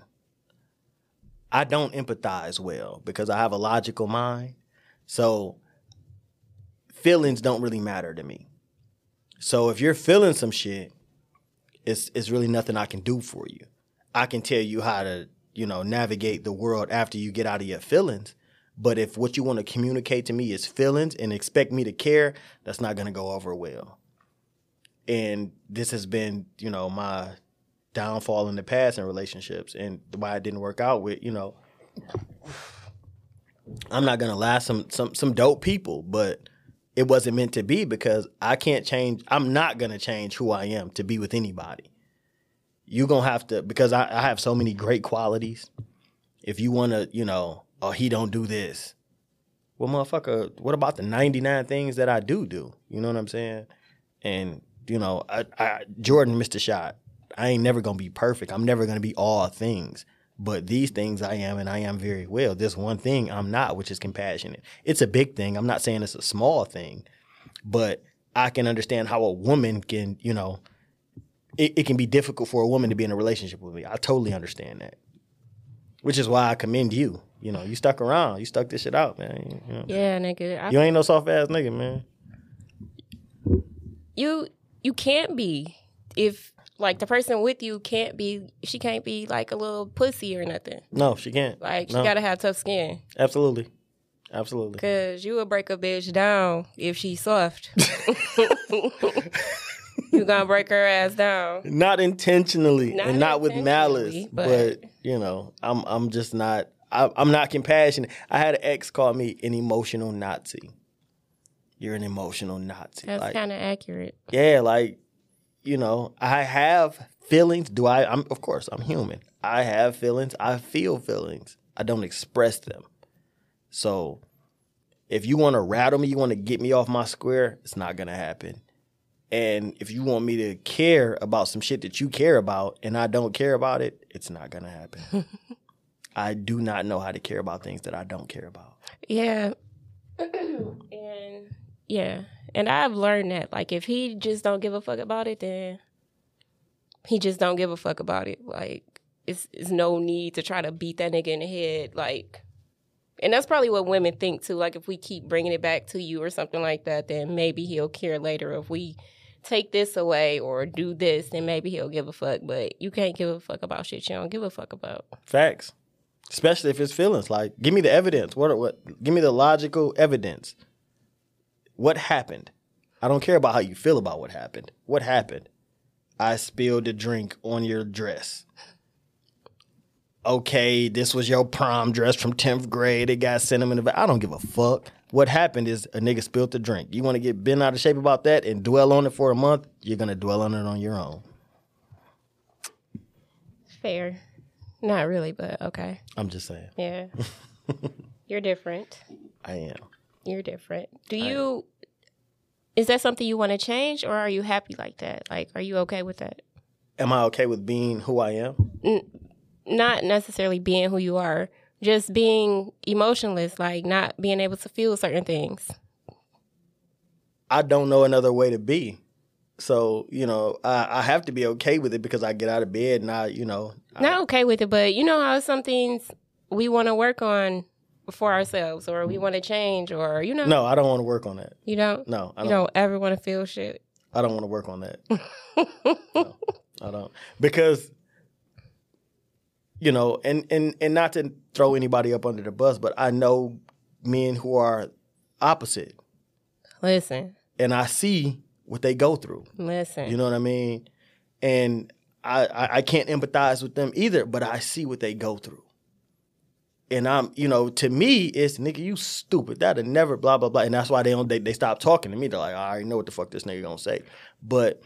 I don't empathize well because I have a logical mind. So feelings don't really matter to me. So if you're feeling some shit, it's it's really nothing I can do for you. I can tell you how to, you know, navigate the world after you get out of your feelings. But if what you want to communicate to me is feelings and expect me to care, that's not going to go over well. And this has been, you know, my downfall in the past in relationships and why it didn't work out with, you know, I'm not gonna lie, some some some dope people, but it wasn't meant to be because I can't change. I'm not gonna change who I am to be with anybody. You're gonna have to because I, I have so many great qualities. If you wanna, you know, oh he don't do this. Well, motherfucker, what about the 99 things that I do do? You know what I'm saying? And you know, I, I Jordan missed a shot. I ain't never gonna be perfect. I'm never gonna be all things. But these things I am, and I am very well. This one thing I'm not, which is compassionate. It's a big thing. I'm not saying it's a small thing, but I can understand how a woman can, you know, it, it can be difficult for a woman to be in a relationship with me. I totally understand that. Which is why I commend you. You know, you stuck around. You stuck this shit out, man. You, know. Yeah, nigga. I you ain't no soft ass nigga, man. you you can't be if like the person with you can't be she can't be like a little pussy or nothing No, she can't. like she no, gotta have tough skin absolutely, absolutely. because you will break a bitch down if she's soft *laughs* you gonna break her ass down not intentionally Not and not with malice, but, but- you know, I'm I'm just not. I, I'm not compassionate. I had an ex call me an emotional Nazi. You're an emotional Nazi. that's like, kind of accurate yeah, like you know, I have feelings. Do I? I'm of course I'm human. I have feelings. I feel feelings. I don't express them. So, if you want to rattle me, you want to get me off my square, it's not gonna happen. And if you want me to care about some shit that you care about and I don't care about it, it's not gonna happen. *laughs* I do not know how to care about things that I don't care about. Yeah. *clears throat* and yeah. And I've learned that like if he just don't give a fuck about it, then he just don't give a fuck about it. Like it's it's no need to try to beat that nigga in the head. Like and that's probably what women think too. Like if we keep bringing it back to you or something like that, then maybe he'll care later. If we take this away or do this, then maybe he'll give a fuck. But you can't give a fuck about shit you don't give a fuck about. Facts. Especially if it's feelings. Like, give me the evidence. What? What? Give me the logical evidence. What happened? I don't care about how you feel about what happened. What happened? I spilled a drink on your dress. Okay, this was your prom dress from 10th grade. It got the I don't give a fuck. What happened is a nigga spilled the drink. You want to get bent out of shape about that and dwell on it for a month? You're going to dwell on it on your own. Fair. Not really, but okay. I'm just saying. Yeah. *laughs* You're different. I am. You're different. Do you is that something you want to change or are you happy like that? Like are you okay with that? Am I okay with being who I am? Not necessarily being who you are, just being emotionless, like not being able to feel certain things. I don't know another way to be. So, you know, I, I have to be okay with it because I get out of bed and I, you know, I- Not okay with it, but you know how some things we want to work on for ourselves or we want to change or you know no, I don't want to work on that. you don't No, I don't. don't ever want to feel shit. I don't want to work on that. *laughs* No, I don't because you know, and and and not to throw anybody up under the bus, but I know men who are opposite, Listen, and I see what they go through. listen. You know what I mean? And I, I I can't empathize with them either, but I see what they go through. And I'm, you know, to me, it's nigga, you stupid. That'll never blah blah blah. And that's why they don't they, they stop talking to me. They're like, I already know what the fuck this nigga gonna say. But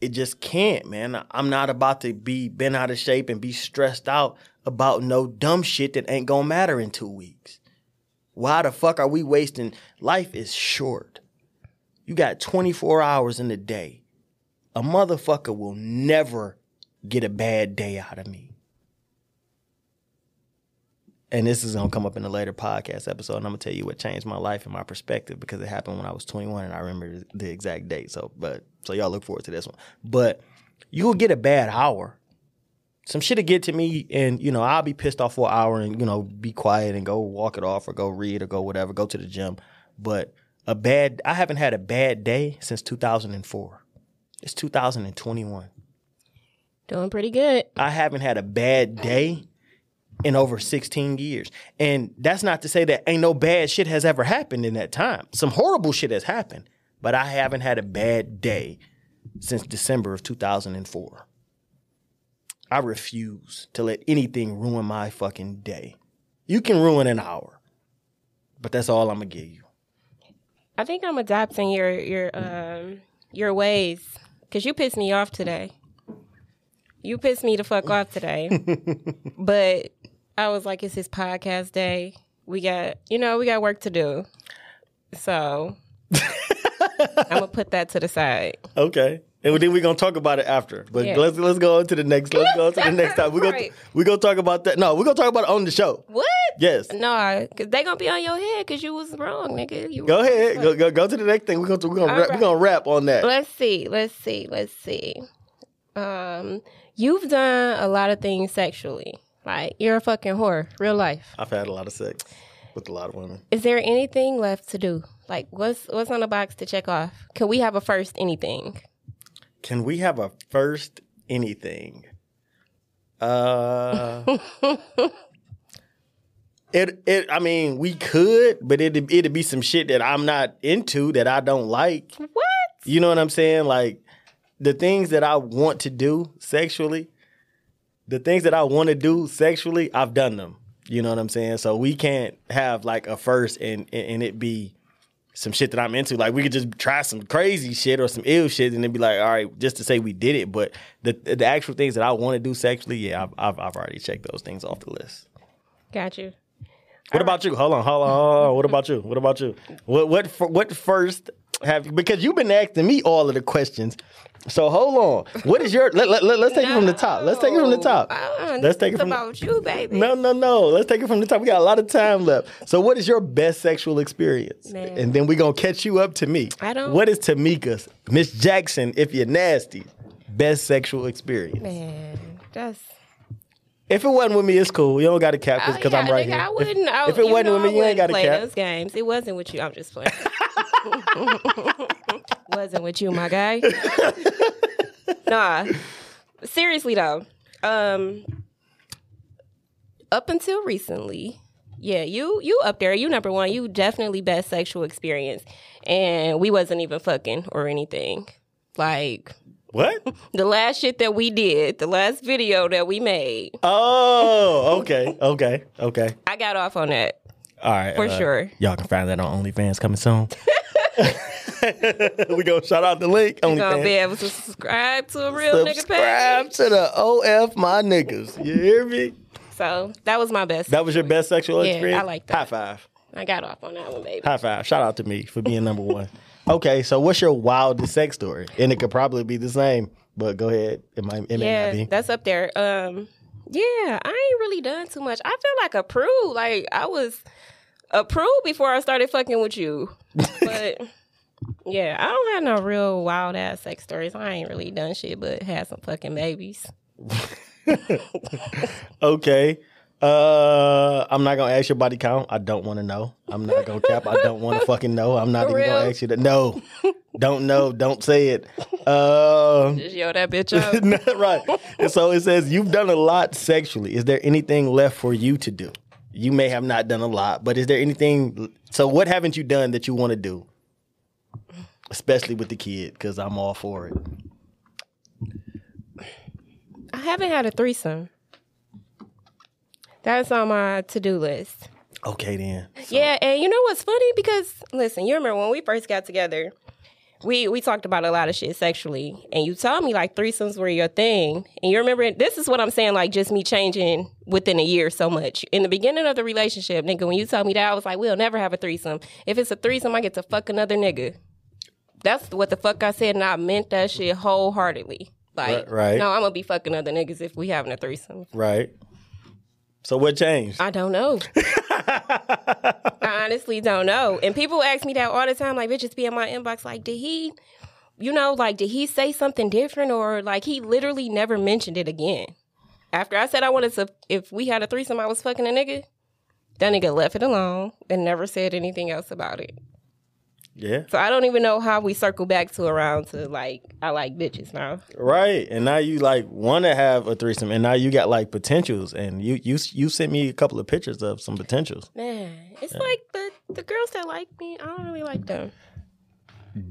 it just can't, man. I'm not about to be bent out of shape and be stressed out about no dumb shit that ain't gonna matter in two weeks. Why the fuck are we wasting? Life is short. You got 24 hours in a day. A motherfucker will never get a bad day out of me. And this is gonna come up in a later podcast episode, and I'm gonna tell you what changed my life and my perspective because it happened when I was 21, and I remember the exact date. So, but so y'all look forward to this one. But you'll get a bad hour. Some shit'll get to me, and you know I'll be pissed off for an hour, and you know be quiet and go walk it off, or go read, or go whatever, go to the gym. But a bad, I haven't had a bad day since 2004. It's 2021. Doing pretty good. I haven't had a bad day in over 16 years. And that's not to say that ain't no bad shit has ever happened in that time. Some horrible shit has happened, but I haven't had a bad day since December of 2004. I refuse to let anything ruin my fucking day. You can ruin an hour, but that's all I'm gonna give you. I think I'm adopting your your um your ways because you pissed me off today. You pissed me the fuck off today, *laughs* but I was like, it's his podcast day. We got you know we got work to do, so *laughs* I'm gonna put that to the side. Okay. And then we're gonna talk about it after. But Yeah. let's let's go on to the next. Let's go on to the next time. We're gonna Right. we're gonna talk about that. No, we're gonna talk about it on the show. What? Yes. No, because they gonna be on your head because you was wrong, nigga. You Go ahead. Go, go go to the next thing. We're gonna we're gonna All wrap, we're gonna wrap on that. Let's see. Let's see. Let's see. Um, you've done a lot of things sexually. Like you're a fucking whore, real life. I've had a lot of sex with a lot of women. Is there anything left to do? Like what's what's on the box to check off? Can we have a first anything? Can we have a first anything? Uh *laughs* It it I mean, we could, but it'd it'd be some shit that I'm not into that I don't like. What? You know what I'm saying? Like the things that I want to do sexually, the things that I want to do sexually, I've done them. You know what I'm saying? So we can't have like a first and and and it be some shit that I'm into. Like we could just try some crazy shit or some ill shit and then be like, all right, just to say we did it. But the the actual things that I want to do sexually, yeah, I've, I've I've already checked those things off the list. Got you. What about you? Hold on, hold on, hold on. What about you? What about you? What what what first have because you've been asking me all of the questions, So hold on. What is your? Let, let, let, us take it from the top. Let's take it from the top. Uh, Let's take it from. about you, baby. No, no, no. Let's take it from the top. We got a lot of time left. So, what is your best sexual experience? Man. And then we're gonna catch you up to me. I don't- What is Tamika's Miss Jackson? If you're nasty, best sexual experience. Man, that's. If it wasn't with me, it's cool. You don't got to cap Oh, because yeah, I'm right nigga, here. I If- wouldn't. I, if, it wasn't with me, you ain't got play cap. those games. It wasn't with you. I'm just playing. *laughs* *laughs* wasn't with you, my guy. *laughs* nah, seriously though. Um, up until recently, yeah, you you up there. You number one. You definitely best sexual experience, and we wasn't even fucking or anything. Like What? the last shit that we did, the last video that we made, Oh, *laughs* okay, okay, okay. I got off on that. All right, For uh, sure. Y'all can find that on OnlyFans coming soon. *laughs* we gonna shout out the link. You're gonna be able to subscribe to a real nigga Subscribe to the OF my niggas. You hear me? So that was my best. That was your best sexual Yeah, I like that. High five. I got off on that one, baby. High five. Shout out to me for being number one. *laughs* Okay, so what's your wildest sex story? And it could probably be the same, but go ahead. It might. It may yeah, not be. that's up there. Um, yeah, I ain't really done too much. I feel like approved. Like I was approved before I started fucking with you. But *laughs* yeah, I don't have no real wild ass sex stories. I ain't really done shit, but had some fucking babies. *laughs* Okay. Uh, I'm not gonna ask your body count. I don't want to know. I'm not gonna cap. I don't want to *laughs* fucking know. I'm not For even gonna ask you that. No, don't know. Don't say it. Um, Just yo that bitch up. *laughs* not right. And so it says you've done a lot sexually. Is there anything left for you to do? You may have not done a lot, but is there anything? So what haven't you done that you want to do? Especially with the kid, because I'm all for it. I haven't had a threesome. That's on my to do list. Okay then. Yeah, and you know what's funny? Because listen, you remember when we first got together, we we talked about a lot of shit sexually, and you told me like threesomes were your thing. And you remember this is what I'm saying, like just me changing within a year so much. In the beginning of the relationship, nigga, when you told me that, I was like, we'll never have a threesome. If it's a threesome, I get to fuck another nigga. That's what the fuck I said, and I meant that shit wholeheartedly. Like, Right, right. no, I'm gonna be fucking other niggas if we having a threesome. Right. So what changed? I don't know. *laughs* I honestly don't know. And people ask me that all the time, like bitches be in my inbox, like, did he, you know, like, did he say something different or like he literally never mentioned it again? After I said I wanted to, if we had a threesome, I was fucking a nigga. That nigga left it alone and never said anything else about it. Yeah. So I don't even know how we circle back to around to like I like bitches now. Right. And now you like want to have a threesome, and now you got like potentials, and you you you sent me a couple of pictures of some potentials. Man, it's like the the girls that like me, I don't really like them.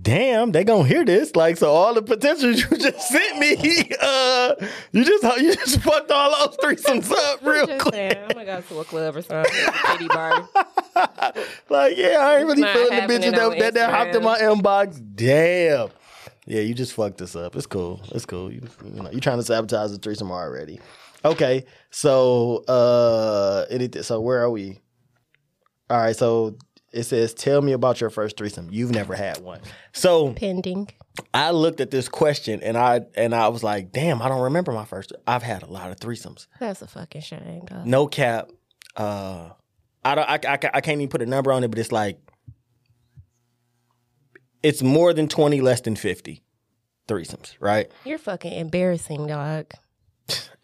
Damn, they gonna hear this. Like, so all the potentials *laughs* you just sent me, *laughs* uh, you just *laughs* you just fucked all those threesomes up real quick. saying, I'm gonna go to a club or something, kitty bar. Like, yeah, I ain't really Not feeling the bitches that, that, that hopped in my inbox. Damn. Yeah, you just fucked us up. It's cool. It's cool. You, you know, you trying to sabotage the threesome already. Okay, so uh, anything. So where are we? All right, so it says, "Tell me about your first threesome. You've never had one." So Pending. I looked at this question and I and I was like, "Damn, I don't remember my first. I've had a lot of threesomes. That's a fucking shame, though. No cap. Uh, I don't. I, I, I can't even put a number on it, but it's like it's more than twenty, less than fifty threesomes, right? You're fucking embarrassing, dog.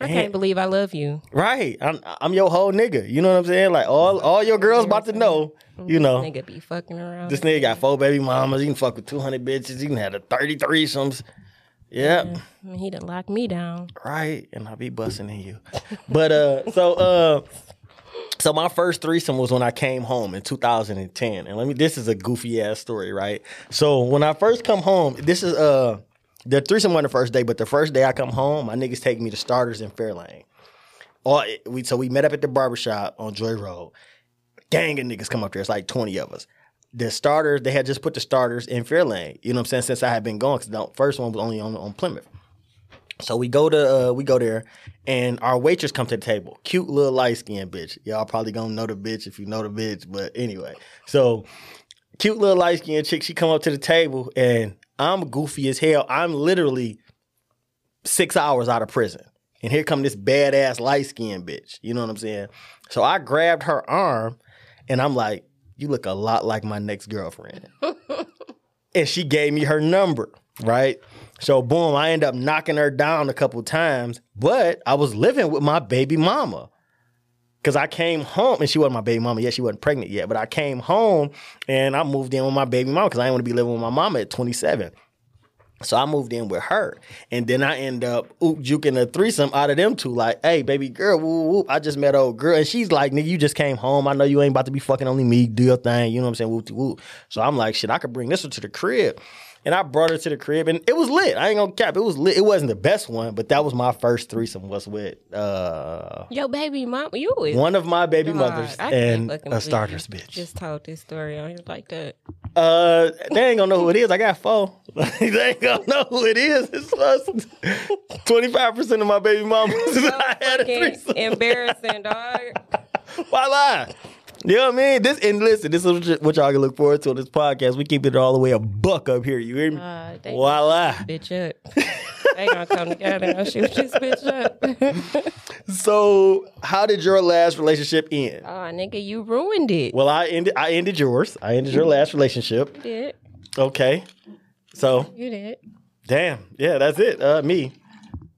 I can't believe I love you. Right. I'm I'm your whole nigga. You know what I'm saying? Like all all your girls about to know. You know. Nigga be fucking around. This nigga got four baby mamas. He can fuck with 200 bitches. He can have a 30 threesomes. Yep. I mean, he done locked me down. Right. And I'll be busting in you. But uh *laughs* so uh so my first threesome was when I came home in 2010. And let me this is a goofy ass story, right? So when I first come home, this is uh the threesome wasn't the first day, but the first day I come home, my niggas take me to starters in Fairlane. All we so we met up at the barbershop on Joy Road. Gang of niggas come up there. It's like 20 of us. The starters, they had just put the starters in Fairlane. You know what I'm saying? Since I had been going, because the first one was only on, on Plymouth. So we go to uh, we go there, and our waitress come to the table. Cute little light skinned bitch. Y'all probably gonna know the bitch if you know the bitch. But anyway, so cute little light skinned chick. She come up to the table, and I'm goofy as hell. I'm literally six hours out of prison. And here come this badass light skinned bitch. You know what I'm saying? So I grabbed her arm and I'm like, you look a lot like my next girlfriend. *laughs* and she gave me her number, right? So boom, I end up knocking her down a couple times, but I was living with my baby mama. Cause I came home and she wasn't my baby mama yet. She wasn't pregnant yet, but I came home and I moved in with my baby mama because I didn't want to be living with my mama at 27. So I moved in with her, and then I end up oop juking a threesome out of them two. Like, hey, baby girl, woo, woo, I just met old girl, and she's like, nigga, you just came home. I know you ain't about to be fucking only me. Do your thing. You know what I'm saying? Woo, woo. So I'm like, shit, I could bring this one to the crib. And I brought her to the crib, and it was lit. I ain't gonna cap. It was lit. It wasn't the best one, but that was my first threesome. Was with uh, Yo, baby mom, you was one of my baby God, mothers and a starter's bitch. Just told this story on here like that. Uh, they ain't gonna know who it is. I got four. *laughs* they ain't gonna know who it is. It's twenty five percent of my baby mamas. *laughs* I *laughs* had a threesome. embarrassing, dog. Why lie? You know what I mean? This and listen, this is what y'all can look forward to on this podcast. We keep it all the way a buck up here. You hear me? Uh, they lie? bitch up. they gonna come together and shoot this bitch up. *laughs* So, how did your last relationship end? oh, nigga, you ruined it. Well, I ended. I ended yours. I ended your last relationship. You did. Okay. So, You did. Damn. Yeah, that's it. Uh, me.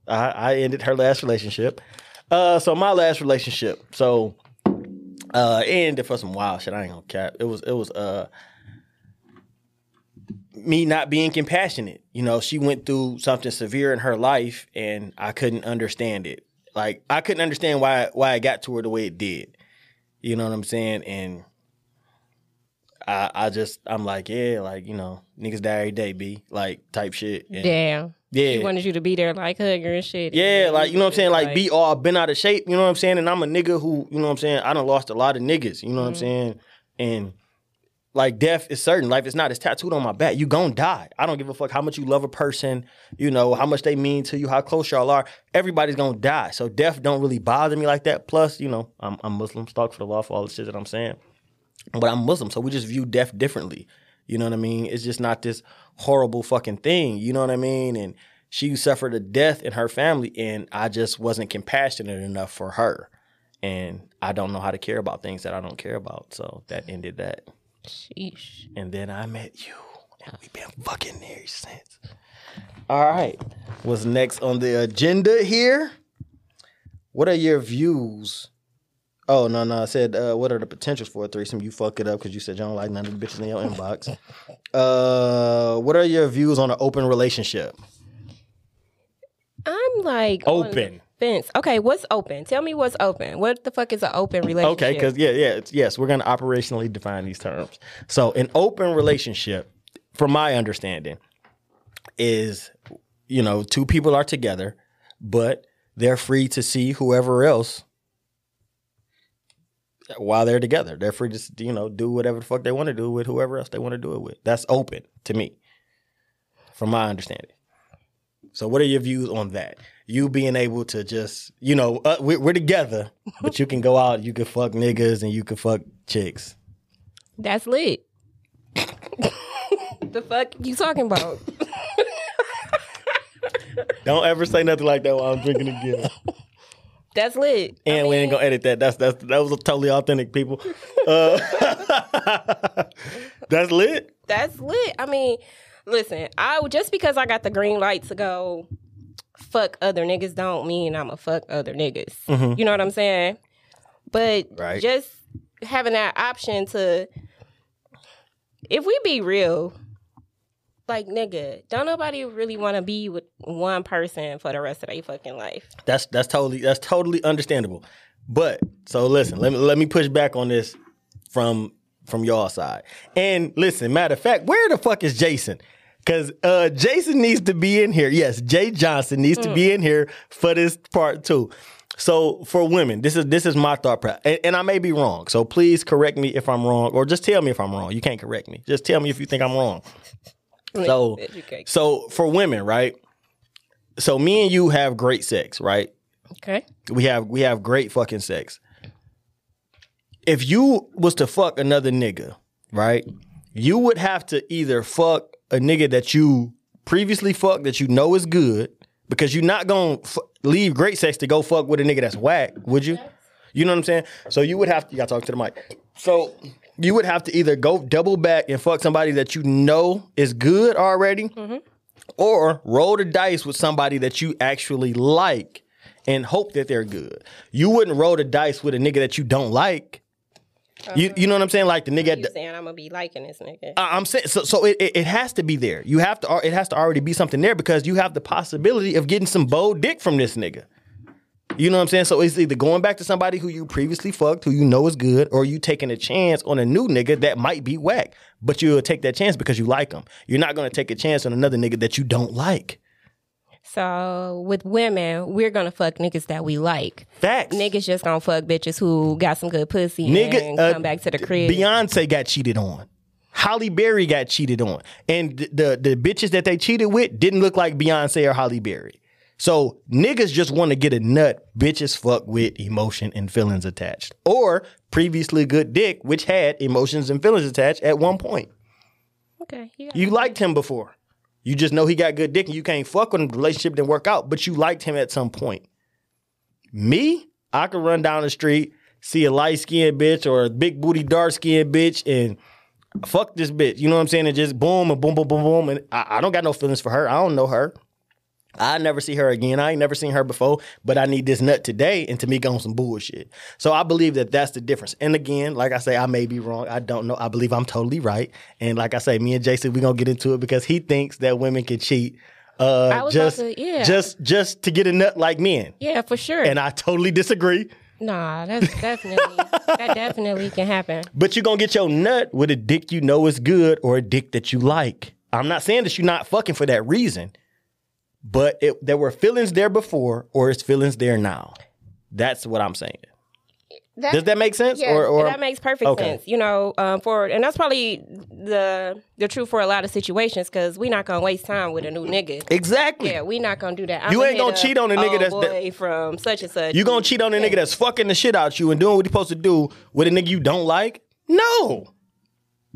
I, I ended her last relationship. Uh, so my last relationship. So, uh, it ended for some wild shit. I ain't gonna cap. It was it was uh me not being compassionate. You know, she went through something severe in her life, and I couldn't understand it. Like I couldn't understand why why it got to her the way it did. You know what I'm saying? And I I just I'm like yeah, like you know niggas die every day, b like type shit. And- Damn. Yeah. She wanted you to be there like hug her and shit. Yeah, like you know what I'm saying, like, Like- be all been out of shape. You know what I'm saying, and I'm a nigga who you know what I'm saying. I done lost a lot of niggas. You know what I'm mm-hmm. saying, and like death is certain. Life is not. It's tattooed on my back. You gonna die. I don't give a fuck how much you love a person. You know how much they mean to you, how close y'all are. Everybody's gonna die. So death don't really bother me like that. Plus, you know, I'm, I'm Muslim, astaghfirullah for all the shit that I'm saying. But I'm Muslim, so we just view death differently. You know what I mean? It's just not this horrible fucking thing. You know what I mean? And she suffered a death in her family, and I just wasn't compassionate enough for her. And I don't know how to care about things that I don't care about. So that ended that. Sheesh. And then I met you, and we've been fucking there since. All right. What's next on the agenda here? What are your views? Oh no no! I said uh, what are the potentials for a threesome? You fuck it up because you said you don't like none of the bitches in your inbox. *laughs* Uh, what are your views on an open relationship? I'm like on the Open. fence. Okay, what's open? Tell me what's open. What the fuck is an open relationship? Okay, because yeah, yeah, it's, yes, we're gonna operationally define these terms. So, an open relationship, from my understanding, is you know two people are together, but they're free to see whoever else while they're together. They're free to you know do whatever the fuck they want to do with whoever else they want to do it with. That's open to me, from my understanding. So, what are your views on that? You being able to just, you know, uh, we, we're together, but you can go out, you can fuck niggas, and you can fuck chicks. That's lit. the fuck you talking about? Don't ever say nothing like that while I'm drinking again. *laughs* That's lit. I And we ain't gonna edit that. That's that's that was a totally authentic, people. Uh, *laughs* that's lit. That's lit. I mean, listen, I just because I got the green light to go fuck other niggas don't mean I'm a fuck other niggas. You know what I'm saying? But Right. just having that option to, if we be real, like nigga, don't nobody really want to be with one person for the rest of their fucking life. That's that's totally that's totally understandable. But so listen, let me let me push back on this from from y'all side. And listen, matter of fact, where the fuck is Jason? Cause uh Jason needs to be in here. Yes, Jay Johnson needs to be in here for this part too. So for women, this is this is my thought process, and, and I may be wrong. So please correct me if I'm wrong, or just tell me if I'm wrong. You can't correct me. Just tell me if you think I'm wrong. So Educate. so for women, right? So me and you have great sex, right? Okay. We have we have great fucking sex. If you was to fuck another nigga, right? you would have to either fuck a nigga that you previously fucked that you know is good because you're not gonna f- leave great sex to go fuck with a nigga that's whack, would you? You know what I'm saying? So you would have to. You gotta talk to the mic. So you would have to either go double back and fuck somebody that you know is good already, mm-hmm. or roll the dice with somebody that you actually like and hope that they're good. You wouldn't roll the dice with a nigga that you don't like. You, you know what I'm saying? Like the nigga You saying I'm gonna be liking this nigga? I- I'm saying so. So it, it, it has to be there. You have to. It has to already be something there because you have the possibility of getting some bold dick from this nigga. You know what I'm saying? So it's either going back to somebody who you previously fucked, who you know is good, or you taking a chance on a new nigga that might be whack. But you'll take that chance because you like him. You're not going to take a chance on another nigga that you don't like. So with women, we're gonna fuck niggas that we like. Facts. Niggas just gonna fuck bitches who got some good pussy Nigga, and uh, come back to the crib. Beyonce got cheated on. Halle Berry got cheated on, and th- the the bitches that they cheated with didn't look like Beyonce or Halle Berry. So niggas just want to get a nut. Bitches fuck with emotion and feelings attached, or previously good dick, which had emotions and feelings attached at one point. okay, you You liked him before. You just know he got good dick and you can't fuck with him. The relationship didn't work out, but you liked him at some point. Me, I could run down the street, see a light skinned bitch or a big booty dark skinned bitch and fuck this bitch. You know what I'm saying? And just boom and boom, boom, boom, boom. And I, I don't got no feelings for her. I don't know her. I never see her again. I ain't never seen her before, but I need this nut today and Tamika on some bullshit. So I believe that that's the difference. And again, like I say, I may be wrong. I don't know. I believe I'm totally right. And like I say, me and Jason, we gonna get into it because he thinks that women can cheat uh, just to- yeah. just just to get a nut like men. yeah, for sure. And I totally disagree. nah, that's definitely that *laughs* definitely can happen. But you're gonna get your nut with a dick you know is good or a dick that you like. I'm not saying that you're not fucking for that reason, but it, there were feelings there before, or is feelings there now. That's what I'm saying. That, Does that make sense? Yeah, or, or that makes perfect Okay. sense. You know, um, for and that's probably the the truth for a lot of situations because we're not gonna waste time with a new nigga. exactly. Yeah, we not gonna do that. You I'ma ain't gonna cheat on a nigga that's- boy from such and such. You gonna cheat on a nigga that's fucking the shit out you and doing what he supposed to do with a nigga you don't like? No,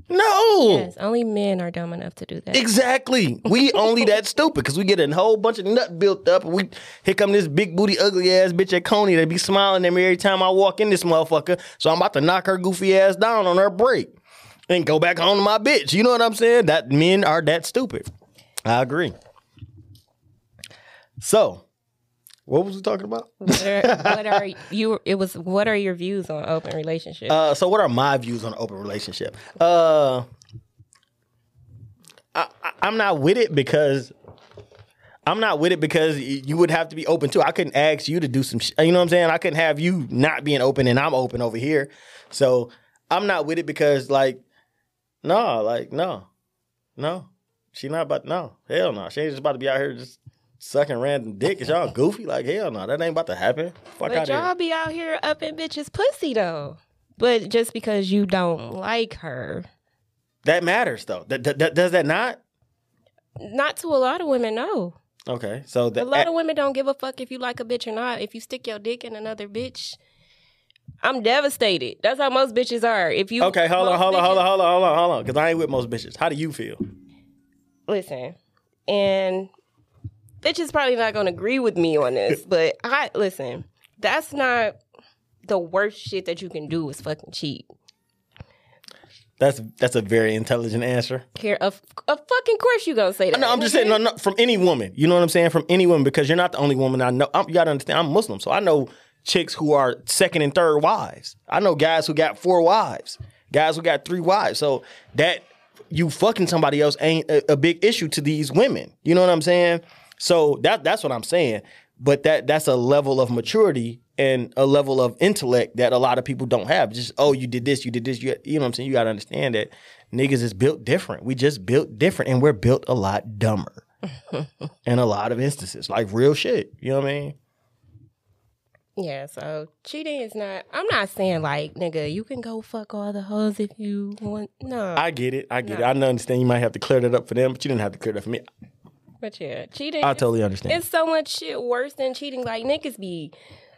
no. Yes, only men are dumb enough to do that. Exactly. We *laughs* only that stupid because we get a whole bunch of nut built up and we here come this big booty ugly ass bitch at Coney that be smiling at me every time I walk in this motherfucker. So I'm about to knock her goofy ass down on her break and go back home to my bitch. You know what I'm saying? That men are that stupid. I agree. So, what was we talking about? what, are, *laughs* what are you? It was. What are your views on open relationship? Uh, so what are my views on open relationship? Uh, I, I'm not with it because I'm not with it because you would have to be open too. I couldn't ask you to do some, sh- you know what I'm saying? I couldn't have you not being open and I'm open over here. So I'm not with it because like, no, like no, no, she not about no, hell no. She ain't just about to be out here just sucking random dick. Is y'all goofy? Like hell no, that ain't about to happen. Fuck out but y'all here. be out here up in bitches' pussy though. But just because you don't like her, That matters though. That, does that not? not to a lot of women, no. Okay, so A lot of women don't give a fuck if you like a bitch or not. If you stick your dick in another bitch, I'm devastated. That's how most bitches are. If you Okay, hold on, hold on, bitches- hold on, hold on, hold on, hold on. Because I ain't with most bitches. How do you feel? Listen, and bitches probably not gonna agree with me on this, *laughs* but I listen. That's not the worst shit that you can do is fucking cheat. That's that's a very intelligent answer. Here, of, of fucking course you gonna say that. No, I'm just saying, no, no, from any woman. You know what I'm saying? From any woman, because you're not the only woman I know. I'm, you gotta understand, I'm Muslim, so I know chicks who are second and third wives. I know guys who got four wives, guys who got three wives. So that you fucking somebody else ain't a, a big issue to these women. You know what I'm saying? So that that's what I'm saying. But that that's a level of maturity and a level of intellect that a lot of people don't have. Just oh, you did this, you did this. You, you know what I'm saying? You got to understand that niggas is built different. We just built different, and we're built a lot dumber *laughs* in a lot of instances, like real shit. You know what I mean? Yeah, so cheating is not. I'm not saying like nigga, you can go fuck all the hoes if you want. No, I get it. I get it. I understand you might have to clear that up for them, but you didn't have to clear that for me. But yeah, cheating. I totally understand. It's so much shit worse than cheating. Like niggas be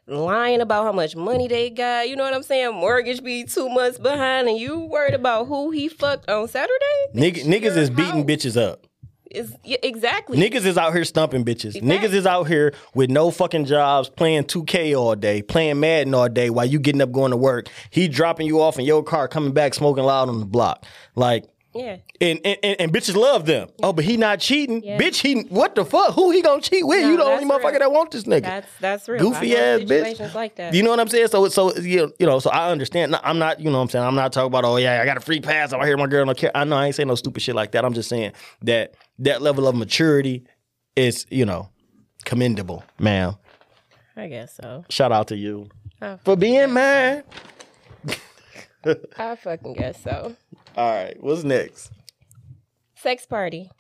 lying about how much money they got. You know what I'm saying? Mortgage be two months behind, and you worried about who he fucked on Saturday? Nigga, niggas is beating house. bitches up. Is yeah, exactly. Niggas is out here stumping bitches. Exactly. Niggas is out here with no fucking jobs, playing 2K all day, playing Madden all day while you getting up going to work. He dropping you off in your car, coming back smoking loud on the block. Like, yeah. and and, and, bitches love them. Oh, but he not cheating. Yeah. Bitch, he what the fuck? Who he gonna cheat with? No, you the only motherfucker real. that want this nigga. That's that's real. Goofy I ass bitch. like that. You know what I'm saying? So so you know, you know, so I understand. I'm not, you know what I'm saying? I'm not talking about, oh yeah, I got a free pass. I'm here with my girl don't care. I know I ain't saying no stupid shit like that. I'm just saying that that level of maturity is, you know, commendable, ma'am. I guess so. Shout out to you Oh. for being man. I fucking guess so. All right, what's next? Sex party.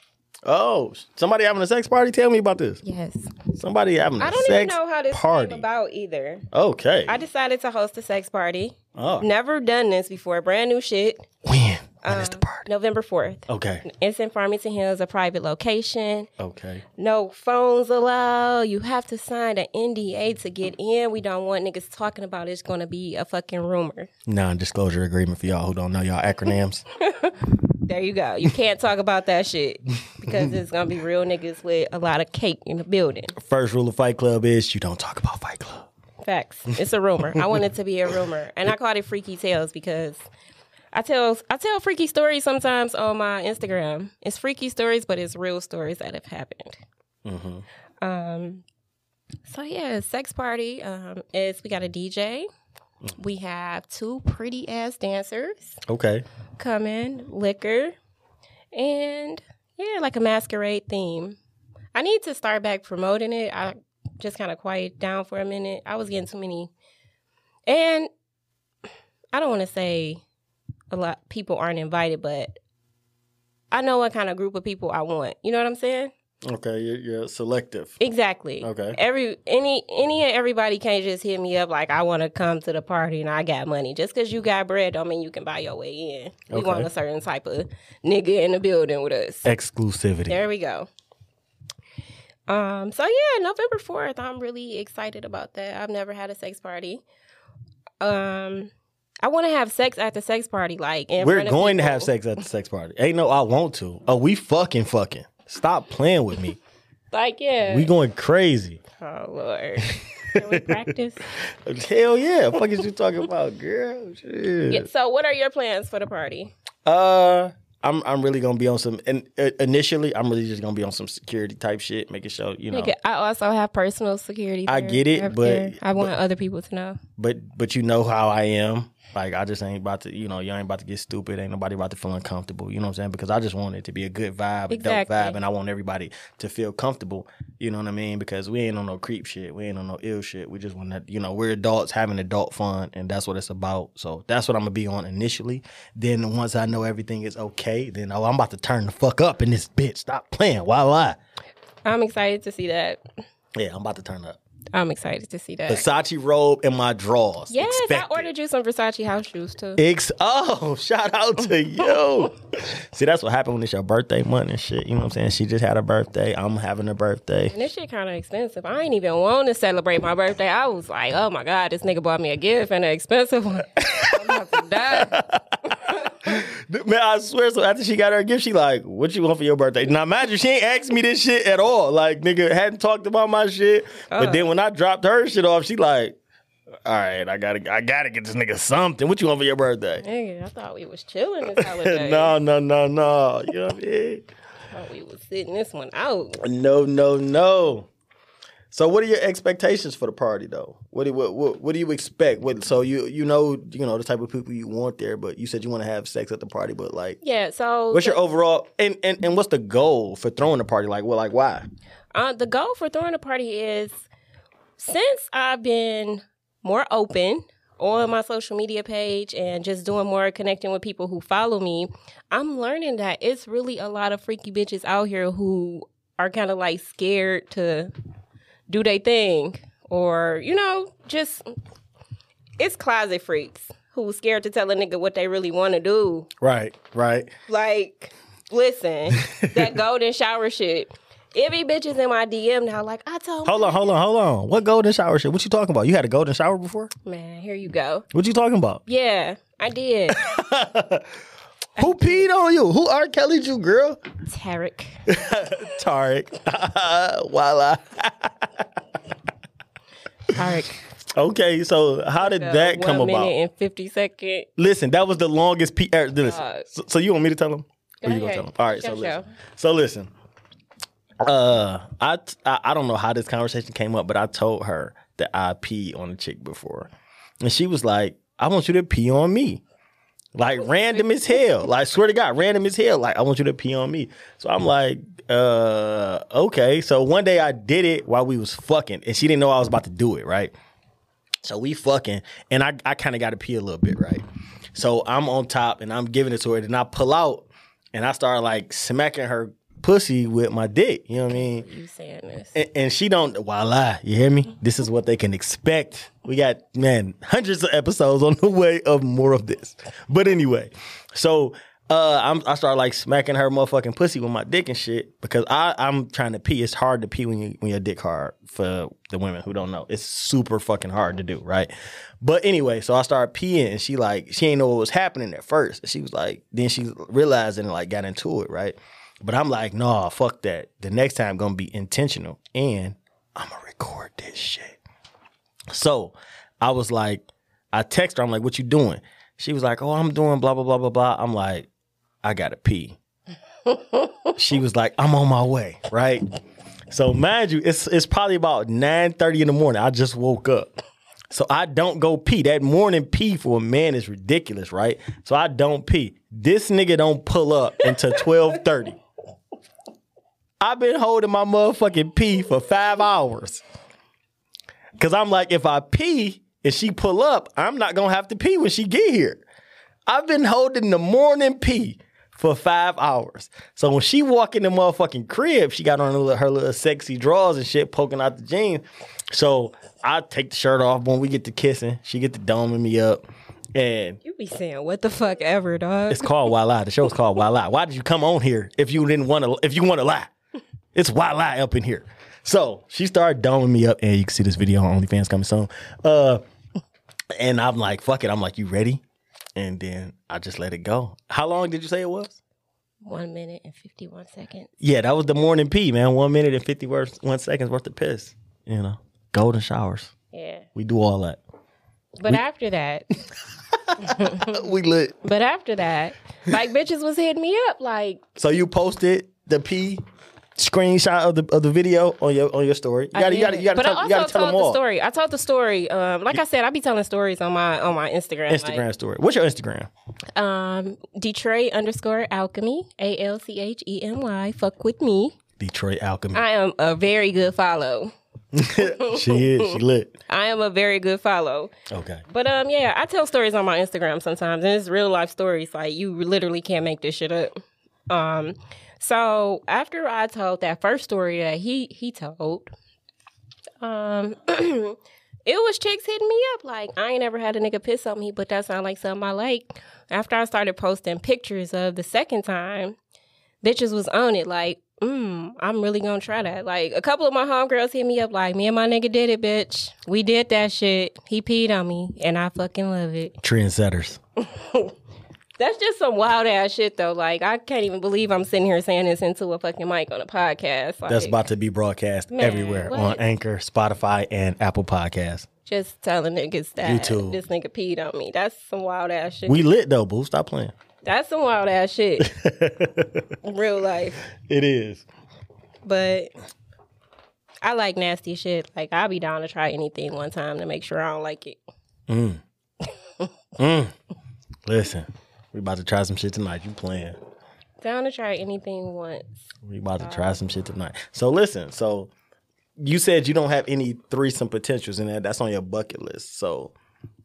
Oh, somebody having a sex party? Tell me about this. Yes. Somebody having a I don't sex even know how this party. came about either. Okay. I decided to host a sex party. oh. Never done this before. Brand new shit. When? When is the um, party? November 4th. Okay. It's in Farmington Hills, a private location. Okay. No phones allowed. You have to sign an NDA to get in. We don't want niggas talking about it's going to be a fucking rumor. Non-disclosure agreement for y'all who don't know y'all acronyms. *laughs* There you go. You can't talk about that shit because it's going to be real niggas with a lot of cake in the building. First rule of Fight Club is you don't talk about Fight Club. Facts. It's a rumor. I want it to be a rumor, and I called it Freaky Tales because I tell I tell freaky stories sometimes on my Instagram. It's freaky stories, but it's real stories that have happened. Um. So yeah, sex party. Um, is we got a DJ. We have two pretty ass dancers Okay. coming, liquor, and yeah, like a masquerade theme. I need to start back promoting it. I just kind of quiet down for a minute. I was getting too many, and I don't want to say a lot people aren't invited, but I know what kind of group of people I want. You know what I'm saying? Okay, you're, you're selective. Exactly. Okay. Every any any and everybody can't just hit me up like I want to come to the party and I got money. Just because you got bread don't mean you can buy your way in. We Okay. want a certain type of nigga in the building with us. Exclusivity. There we go. Um. So yeah, November fourth. I'm really excited about that. I've never had a sex party. Um. I want to have sex at the sex party, like in We're front of going to have sex at the sex party. Ain't no I want to. Oh, we fucking fucking. Stop playing with me. *laughs* Like yeah. We going crazy. oh lord. *laughs* Can we practice? Hell yeah. fuck is you talking about, girl? Shit. Yeah, so, what are your plans for the party? Uh, I'm I'm really gonna be on some. And uh, initially, I'm really just gonna be on some security type shit, making sure you know. Nigga, I also have personal security. I get it, but- there. I want other people to know. But but you know how I am. Like I just ain't about to, you know, y'all ain't about to get stupid. Ain't nobody about to feel uncomfortable. You know what I'm saying? Because I just want it to be a good vibe, a Exactly. dope vibe, and I want everybody to feel comfortable. You know what I mean? Because we ain't on no creep shit. We ain't on no ill shit. We just want to, you know, we're adults having adult fun, and that's what it's about. So that's what I'm gonna be on initially. Then once I know everything is okay, then oh, I'm about to turn the fuck up in this bitch. Stop playing. Why lie? I'm excited to see that. Yeah, I'm about to turn up. I'm excited to see that. Versace robe and my drawers. yes, Expect I ordered you some Versace house shoes too. Ex- oh, *laughs* shout out to you. *laughs* See, that's what happened when it's your birthday month and shit. You know what I'm saying? She just had a birthday. I'm having a birthday. And this shit kind of expensive. I ain't even want to celebrate my birthday. I was like, oh my God, this nigga bought me a gift and an expensive one. *laughs* I'm about to die. Man, I swear. So after she got her gift, she like, "What you want for your birthday?" Now, imagine she ain't asked me this shit at all. Like, nigga hadn't talked about my shit. But uh. then when I dropped her shit off, she like, "All right, I gotta, I gotta get this nigga something. What you want for your birthday?" Nigga, I thought we was chilling this holiday. *laughs* no, no, no, no. You know what I mean? thought we was sitting this one out. No, no, no. So, what are your expectations for the party, though? What do what what, what do you expect? What so you you know you know the type of people you want there, but you said you want to have sex at the party, but like, Yeah, so what's your overall and, and and what's the goal for throwing the party? Like, well, like why? Uh, the goal for throwing a party is since I've been more open on my social media page and just doing more connecting with people who follow me, I'm learning that it's really a lot of freaky bitches out here who are kind of like scared to do their thing or, you know, just it's closet freaks who scared to tell a nigga what they really want to do. Right, right. Like, listen, *laughs* that golden shower shit. It be bitches in my DM now, like I told. Hold on, hold on, hold on. What golden shower shit? What you talking about? You had a golden shower before? Man, here you go. What you talking about? Yeah, I did. *laughs* Who peed on you? Who R. Kelly'd you, girl? Tarek. *laughs* Tarek. Voila. Tarek. Okay, so how did that One come minute about? and fifty second. Listen, that was the longest P. Er, listen, Uh, so, so you want me to tell him? Or Go you gonna tell him? All right, so listen. show. So listen. Uh, I, I I don't know how this conversation came up, but I told her that I peed on a chick before, and she was like, "I want you to pee on me." Like random as hell. Like swear to God, random as hell. Like I want you to pee on me. So I'm like, uh, okay. So one day I did it while we was fucking, and she didn't know I was about to do it. Right. So we fucking, and I, I kind of got to pee a little bit, right? So I'm on top and I'm giving it to her, and I pull out and I start like smacking her pussy with my dick. You know what I mean? You saying this? And, and she don't. Voila, you hear me? This is what they can expect. We got man hundreds of episodes on the way of more of this. But anyway, so. Uh, I'm, I start like smacking her motherfucking pussy with my dick and shit because I, I'm trying to pee. It's hard to pee when you when your dick hard for the women who don't know. It's super fucking hard to do, right? But anyway, so I started peeing and she like she ain't know what was happening at first. She was like, then she realized and like got into it, right? But I'm like, nah, fuck that. The next time gonna be intentional and I'm gonna record this shit. So I was like, I text her, I'm like, what you doing? She was like, oh, I'm doing blah, blah, blah, blah, blah. I'm like, I gotta pee. *laughs* she was like, I'm on my way, right? So mind you, it's it's probably about 9:30 in the morning. I just woke up. So I don't go pee. That morning pee for a man is ridiculous, right? So I don't pee. This nigga don't pull up until 12:30. I've been holding my motherfucking pee for five hours. Cause I'm like, if I pee and she pull up, I'm not gonna have to pee when she get here. I've been holding the morning pee for five hours. So when she walk in the motherfucking crib, she got on her little, her little sexy drawers and shit poking out the jeans. So I take the shirt off when we get to kissing. She get to doming me up. And You be saying what the fuck ever, dog. it's called Why Lie. The show's called Why Lie. Why did you come on here if you didn't want to if you want to lie? It's Lie up in here. So she started doming me up, and you can see this video on OnlyFans coming soon. Uh, and I'm like, fuck it. I'm like, you ready? And then I just let it go. How long did you say it was? One minute and fifty one seconds. Yeah, that was the morning pee, man. One minute and fifty words, one seconds worth of piss. You know, golden showers. Yeah. We do all that. But after that, *laughs* We lit. but after that, like bitches was hitting me up like So you posted the pee screenshot of the of the video on your on your story. You gotta, you gotta, you gotta but tell, I you also gotta tell them told the story. I told the story. Um, like I said, I be telling stories on my on my Instagram. like, Instagram story. What's your Instagram? Um, Detroit underscore alchemy, A L C H E M Y. Fuck with me. Detroit Alchemy. I am a very good follow. *laughs* she is. She lit. I am a very good follow. Okay. But um, yeah, I tell stories on my Instagram sometimes, and it's real life stories. Like you literally can't make this shit up. Um, so after I told that first story that he he told, um, *clears throat* it was chicks hitting me up like I ain't ever had a nigga piss on me, but that sound like something I like. After I started posting pictures of the second time, bitches was on it like. Mm, I'm really gonna try that. Like a couple of my homegirls hit me up like, me and my nigga did it, bitch. We did that shit. He peed on me, and I fucking love it. Trendsetters. *laughs* That's just some wild ass shit though. Like I can't even believe I'm sitting here saying this into a fucking mic on a podcast. Like, That's about to be broadcast Man, everywhere on? Anchor, Spotify, and Apple Podcasts. just telling niggas that YouTube. this nigga peed on me. That's some wild ass shit. We lit though, boo. Stop playing. That's some wild ass shit. *laughs* Real life. It is. But I like nasty shit. Like I'll be down to try anything one time to make sure I don't like it. Mm. *laughs* Mm. Listen, we about to try some shit tonight. You playing? Down to try anything once. We about to try some shit tonight. So listen. So you said you don't have any threesome potentials, and that that's on your bucket list. So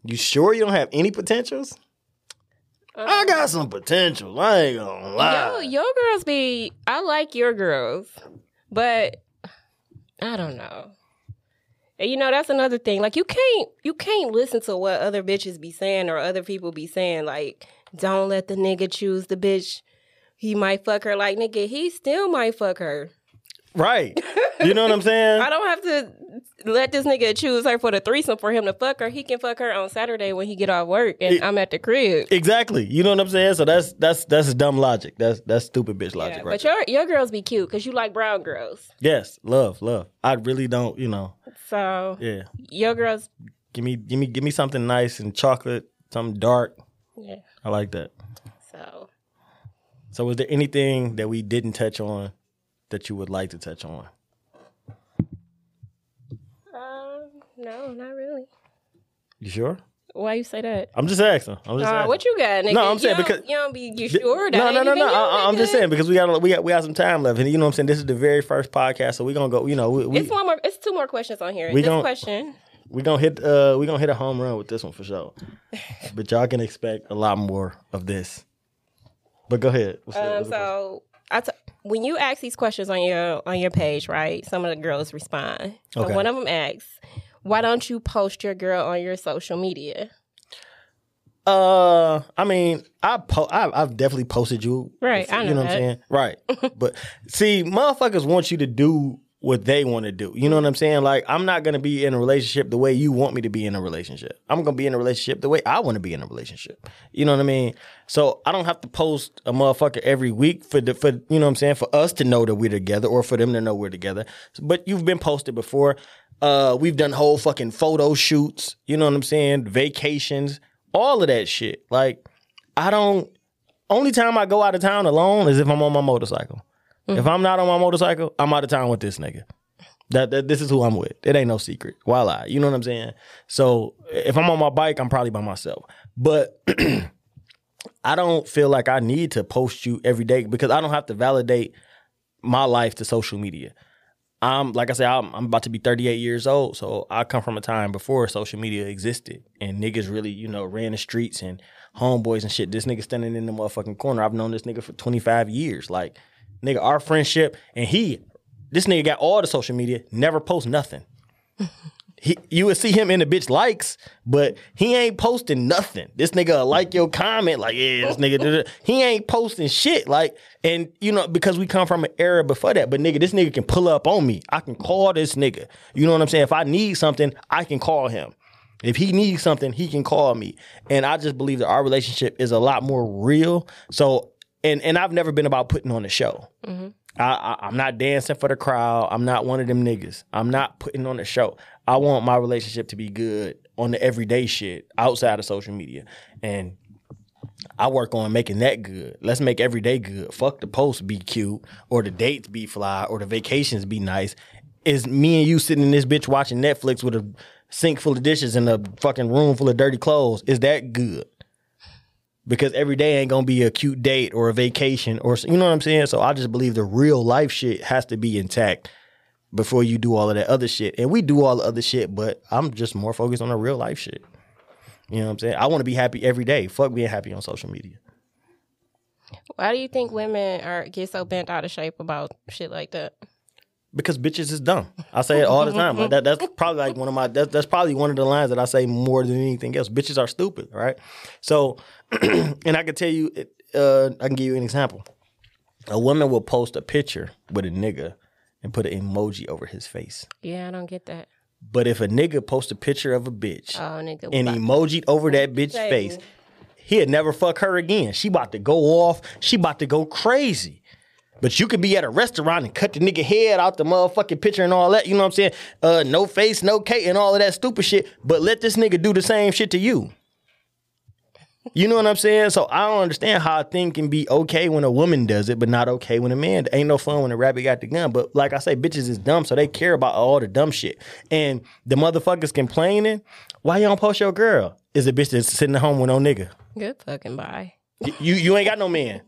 you sure you don't have any potentials? Um, I got some potential. I ain't gonna lie. Yo, your girls be. I like your girls, but I don't know. And you know that's another thing. Like you can't you can't listen to what other bitches be saying or other people be saying. Like don't let the nigga choose the bitch. He might fuck her. Like nigga, he still might fuck her. Right. *laughs* You know what I'm saying? I don't have to let this nigga choose her for the threesome for him to fuck her. He can fuck her on Saturday when he get off work and It- I'm at the crib. Exactly. You know what I'm saying? So that's that's that's dumb logic. That's that's stupid bitch logic, Yeah, right? But your your girls be cute because you like brown girls. yes, love, love. I really don't, you know. So Yeah. your girls, Give me give me give me something nice and chocolate, something dark. yeah. I like that. So So was there anything that we didn't touch on that you would like to touch on? um, no, not really. You sure? Why you say that? I'm just asking. I'm just Uh, asking. what you got, nigga? No, I'm saying you because- you don't be you sure that no, no, no, no. I, I'm just saying because we got we got we got some time left, and you know what I'm saying. This is the very first podcast, so we're gonna go. You know, we, we It's one more. It's two more questions on here. We this question. We gonna hit uh we gonna hit a home run with this one for sure. *laughs* but y'all can expect a lot more of this. But go ahead. What's Um, what's the question? so I t- when you ask these questions on your on your page, right? Some of the girls respond. So Okay. one of them asks, "Why don't you post your girl on your social media?" Uh, I mean, I po- I, I've definitely posted you, Right, I know You know know what I'm saying, right? *laughs* but see, motherfuckers want you to do what they want to do. You know what I'm saying? Like, I'm not gonna be in a relationship the way you want me to be in a relationship. I'm gonna be in a relationship the way I want to be in a relationship. You know what I mean? So I don't have to post a motherfucker every week for the for you know what I'm saying for us to know that we're together or for them to know we're together. But you've been posted before. Uh, we've done whole fucking photo shoots. You know what I'm saying? Vacations, all of that shit. Like, I don't. Only time I go out of town alone is if I'm on my motorcycle. If I'm not on my motorcycle, I'm out of town with this nigga. That, that this is who I'm with. It ain't no secret. Voila. You know what I'm saying? So if I'm on my bike, I'm probably by myself. But *clears throat* I don't feel like I need to post you every day because I don't have to validate my life to social media. I'm like I said, I'm, I'm about to be 38 years old, so I come from a time before social media existed, and niggas really, you know, ran the streets and homeboys and shit. This nigga standing in the motherfucking corner. I've known this nigga for 25 years. Like, nigga, our friendship, and he, this nigga got all the social media, never post nothing. *laughs* He, you would see him in the bitch likes, but he ain't posting nothing. This nigga like your comment, like yeah, this nigga. da, da. He ain't posting shit, like, and you know because we come from an era before that. But nigga, this nigga can pull up on me. I can call this nigga. You know what I'm saying? If I need something, I can call him. If he needs something, he can call me. And I just believe that our relationship is a lot more real. So, and and I've never been about putting on a show. Mm-hmm. I, I, I'm not dancing for the crowd. I'm not one of them niggas. I'm not putting on a show. I want my relationship to be good on the everyday shit outside of social media. And I work on making that good. Let's make every day good. Fuck the post be cute or the dates be fly or the vacations be nice. Is me and you sitting in this bitch watching Netflix with a sink full of dishes and a fucking room full of dirty clothes. Is that good? Because every day ain't gonna be a cute date or a vacation or you know what I'm saying. So I just believe the real life shit has to be intact before you do all of that other shit. And we do all the other shit, but I'm just more focused on the real life shit. You know what I'm saying? I want to be happy every day. Fuck being happy on social media. Why do you think women are get so bent out of shape about shit like that? Because bitches is dumb. I say it all the time. Like that, that's probably like one of my that's, that's probably one of the lines that I say more than anything else. Bitches are stupid, right? So, *clears throat* and I can tell you, uh, I can give you an example. A woman will post a picture with a nigga and put an emoji over his face. Yeah, I don't get that. But if a nigga post a picture of a bitch Oh, nigga. and emojied over that bitch's Say. face, he'd never fuck her again. She about to go off. She about to go crazy. But you could be at a restaurant and cut the nigga head out the motherfucking picture and all that. You know what I'm saying? Uh, no face, no cake, and all of that stupid shit. But let this nigga do the same shit to you. You know what I'm saying? So I don't understand how a thing can be okay when a woman does it, but not okay when a man. Ain't no fun when a rabbit got the gun. But like I say, bitches is dumb, so they care about all the dumb shit. And the motherfuckers complaining, why you don't post your girl? Is a bitch that's sitting at home with no nigga. Good fucking bye. You you ain't got no man.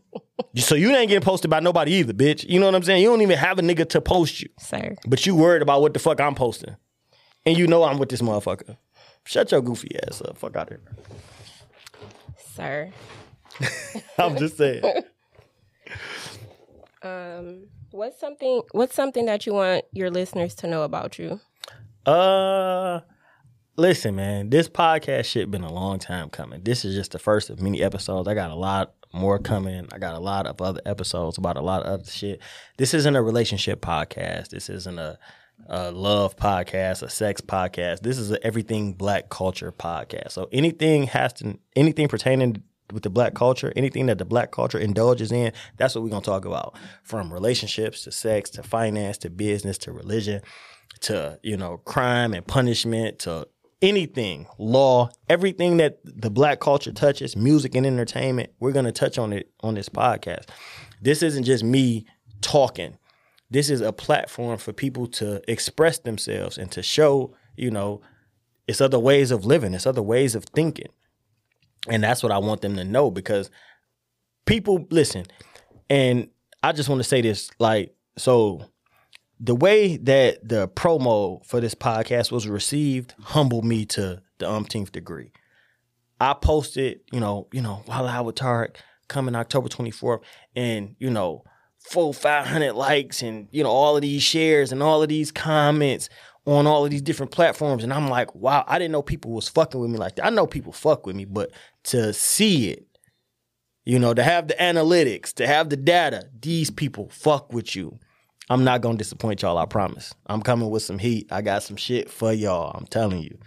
So you ain't getting posted by nobody either, bitch. You know what I'm saying? You don't even have a nigga to post you. Sir. But you worried about what the fuck I'm posting. And you know I'm with this motherfucker. Shut your goofy ass up. Fuck out here. Sir. *laughs* I'm just saying. *laughs* um What's something what's something that you want your listeners to know about you? Uh listen, man, this podcast shit been a long time coming. This is just the first of many episodes. I got a lot more coming. I got a lot of other episodes about a lot of other shit. This isn't a relationship podcast. This isn't a, a love podcast, a sex podcast. This is everything black culture podcast. So anything has to anything pertaining with the black culture, anything that the black culture indulges in, that's what we're gonna talk about. From relationships to sex to finance to business to religion to, you know, crime and punishment to anything, law, everything that the black culture touches, music and entertainment, we're gonna touch on it on this podcast. This isn't just me talking. This is a platform for people to express themselves and to show, you know, it's other ways of living, it's other ways of thinking. And that's what I want them to know because people listen. And I just want to say this like, so the way that the promo for this podcast was received humbled me to the umpteenth degree. I posted, you know, you know, Why Lie with Tarek coming October 24th, and you know, full five hundred likes, and you know, all of these shares and all of these comments on all of these different platforms. And I'm like, wow, I didn't know people was fucking with me like that. I know people fuck with me, but to see it, you know, to have the analytics, to have the data, these people fuck with you. I'm not gonna disappoint y'all, I promise. I'm coming with some heat. I got some shit for y'all. I'm telling you.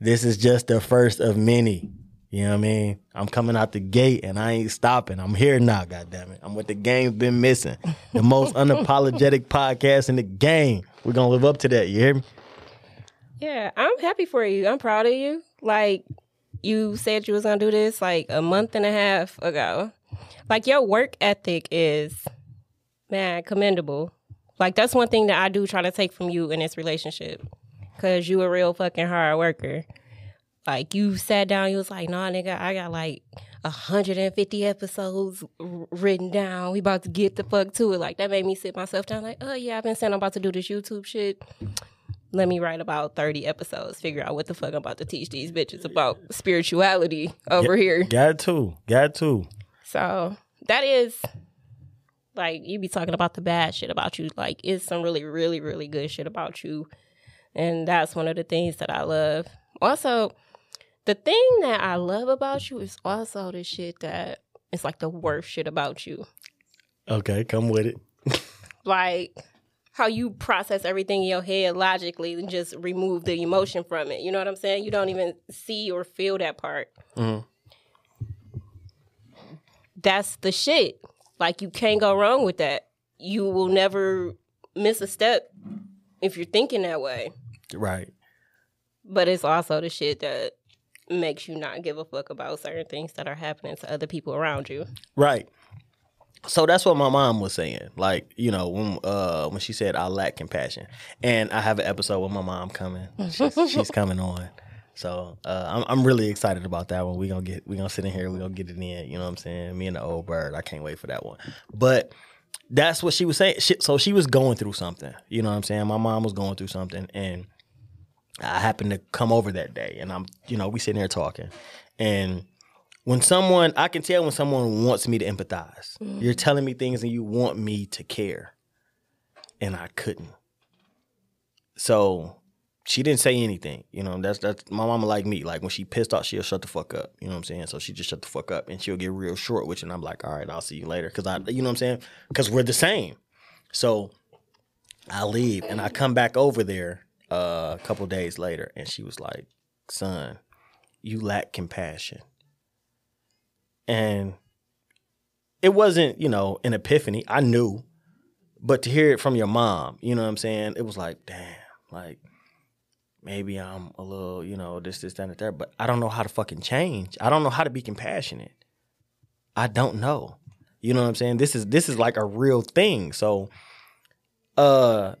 This is just the first of many. You know what I mean? I'm coming out the gate and I ain't stopping. I'm here now, goddammit. I'm what the game's been missing. The most *laughs* unapologetic podcast in the game. We're gonna live up to that, you hear me? Yeah, I'm happy for you. I'm proud of you. Like you said you was gonna do this like a month and a half ago. Like your work ethic is man, commendable. Like that's one thing that I do try to take from you in this relationship. Cause you a real fucking hard worker. Like you sat down, you was like, nah, nigga, I got like 150 episodes written down. We about to get the fuck to it. Like that made me sit myself down. Like, oh yeah, I've been saying I'm about to do this YouTube shit. Let me write about 30 episodes. Figure out what the fuck I'm about to teach these bitches about spirituality over here. Got to. Got to. So that is like you be talking about the bad shit about you. Like it's some really, really, really good shit about you. And that's one of the things that I love. Also, the thing that I love about you is also the shit that it's like the worst shit about you. Okay, come with it. *laughs* Like how you process everything in your head logically and just remove the emotion from it. You know what I'm saying? You don't even see or feel that part. Mhm. That's the shit. Like you can't go wrong with that. You will never miss a step if you're thinking that way. Right. But it's also the shit that makes you not give a fuck about certain things that are happening to other people around you. Right. So that's what my mom was saying. Like, you know, when uh when she said I lack compassion. And I have an episode with my mom coming. She's, she's *laughs* coming on. So uh, I'm I'm really excited about that one. We gonna get we gonna sit in here. We gonna get it in. You know what I'm saying? Me and the old bird. I can't wait for that one. But that's what she was saying. She, so she was going through something. You know what I'm saying? My mom was going through something, and I happened to come over that day, and I'm you know we sitting here talking, and when someone I can tell when someone wants me to empathize. You're telling me things and you want me to care, and I couldn't. So she didn't say anything. You know, that's that's my mama like me. Like when she pissed off, she'll shut the fuck up. You know what I'm saying? So she just shut the fuck up and she'll get real short with. And I'm like, all right, I'll see you later. Cause I you know what I'm saying? Cause we're the same. So I leave and I come back over there uh, a couple days later and she was like, son, you lack compassion. And it wasn't, you know, an epiphany. I knew. But to hear it from your mom, you know what I'm saying? It was like, damn, like maybe I'm a little, you know, this, this, that, and third, but I don't know how to fucking change. I don't know how to be compassionate. I don't know. You know what I'm saying? This is this is like a real thing. So uh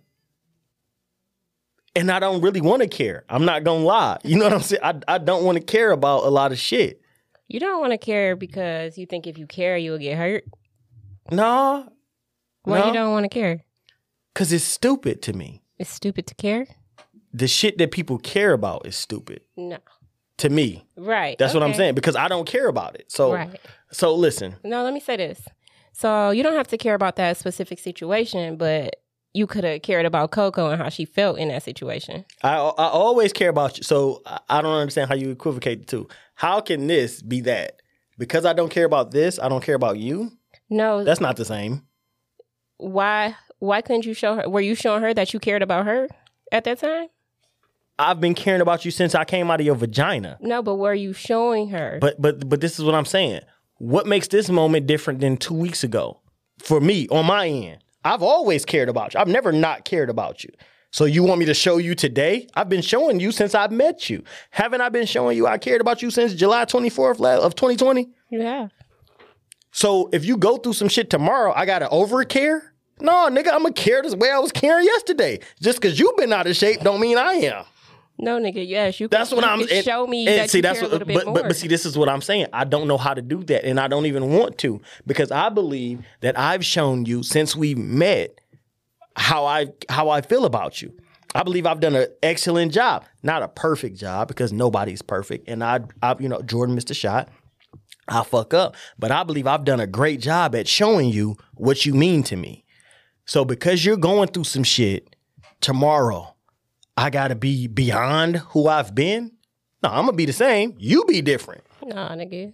and I don't really want to care. I'm not gonna lie. You know what I'm saying? I I don't want to care about a lot of shit. You don't want to care because you think if you care, you'll get hurt. No. Why No. you don't want to care. cause it's stupid to me. It's stupid to care. The shit that people care about is stupid No, to me. right. That's what I'm saying because I don't care about it. So Right. so listen. No, let me say this. So you don't have to care about that specific situation, but you could have cared about Coco and how she felt in that situation. I I always care about you. So I- I don't understand how you equivocate the two. How can this be that? Because I don't care about this, I don't care about you. No, That's not the same. why why couldn't you show her? Were you showing her that you cared about her at that time? I've been caring about you since I came out of your vagina. No, but were you showing her? But but but this is what I'm saying. What makes this moment different than two weeks ago? For me, on my end, I've always cared about you. I've never not cared about you. So you want me to show you today? I've been showing you since I've met you. Haven't I been showing you I cared about you since July 24th of 2020? you have. So if you go through some shit tomorrow, I gotta over care? No, nigga, I'm gonna care the way I was caring yesterday. Just cause you've been out of shape don't mean I am. No, nigga. Yes, you. Can. That's could, what you I'm. and- show me and that see, you that's care what. a little bit but, but but see, this is what I'm saying. I don't know how to do that, and I don't even want to because I believe that I've shown you since we met how I how I feel about you. I believe I've done an excellent job, not a perfect job because nobody's perfect, and I, I you know, Jordan missed a shot. I fuck up, but I believe I've done a great job at showing you what you mean to me. So because you're going through some shit tomorrow, I gotta be beyond who I've been. No, I'm gonna be the same. You be different. nah, nigga.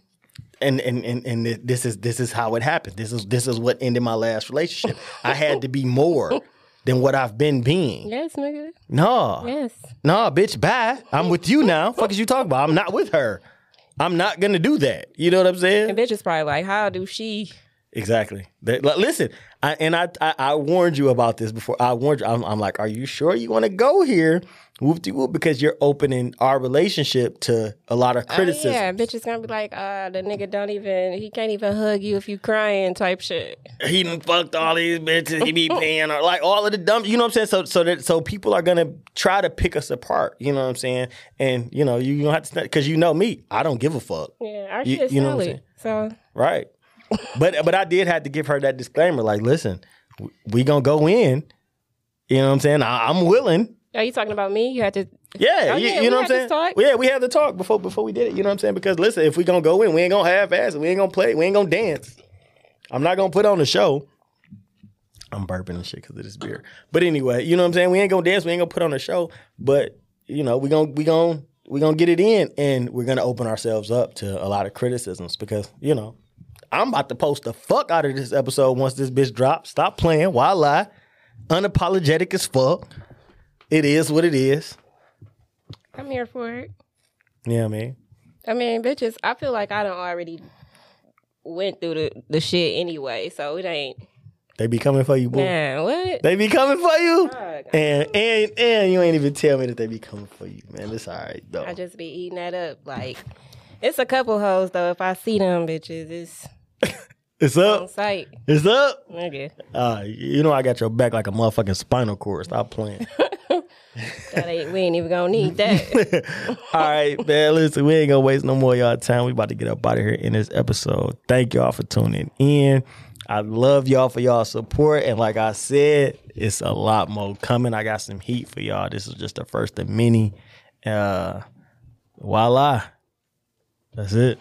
And and and and this is this is how it happened. This is this is what ended my last relationship. I had to be more than what I've been being. Yes, nigga. No, Yes. no, bitch, bye. I'm with you now. Fuck is you talking about? I'm not with her. I'm not gonna do that. You know what I'm saying? And bitch is probably like, how do she? Exactly. Like, listen, I, and I, I I warned you about this before. I warned you. I'm, I'm like, are you sure you want to go here? Whoop de whoop, because you're opening our relationship to a lot of criticism. Oh, yeah, bitch is gonna be like, uh, the nigga don't even, he can't even hug you if you crying type shit. He done fucked all these bitches. He be *laughs* paying her like all of the dumb. You know what I'm saying? So so that so people are gonna try to pick us apart. You know what I'm saying? And you know you don't have to because you know me. I don't give a fuck. Yeah, our You- shit's you know what I'm solid. So Right. But but I did have to give her that disclaimer. Like, listen, we gonna go in. You know what I'm saying? I, I'm willing. are you talking about me? You had to. Yeah, Oh, you, yeah, you know what I'm saying? talk. Yeah, we had the talk before before we did it. You know what I'm saying? Because listen, if we gonna go in, we ain't gonna half ass it. We ain't gonna play. We ain't gonna dance. I'm not gonna put on the show. I'm burping and shit because of this beer. But anyway, you know what I'm saying? We ain't gonna dance. We ain't gonna put on a show. But you know, we gonna we gonna we gonna get it in, and we're gonna open ourselves up to a lot of criticisms because you know I'm about to post the fuck out of this episode once this bitch drops. Stop playing. Why lie? Unapologetic as fuck. It is what it is. I'm here for it. Yeah, man. I mean, bitches, I feel like I don't already went through the, the shit anyway, so it ain't. They be coming for you, boy. Man, what? They be coming for you. And and and you ain't even tell me that they be coming for you, man. It's all right though. I just be eating that up. Like, it's a couple hoes though. If I see them bitches, it's It's on up. It's up. Nigga, Uh, you know I got your back like a motherfucking spinal cord. Stop playing. *laughs* that ain't. We ain't even gonna need that. *laughs* All right, man. Listen, we ain't gonna waste no more of y'all time. We about to get up out of here in this episode. Thank y'all for tuning in. I love y'all for y'all support. And like I said, it's a lot more coming. I got some heat for y'all. This is just the first of many. Uh voila. That's it.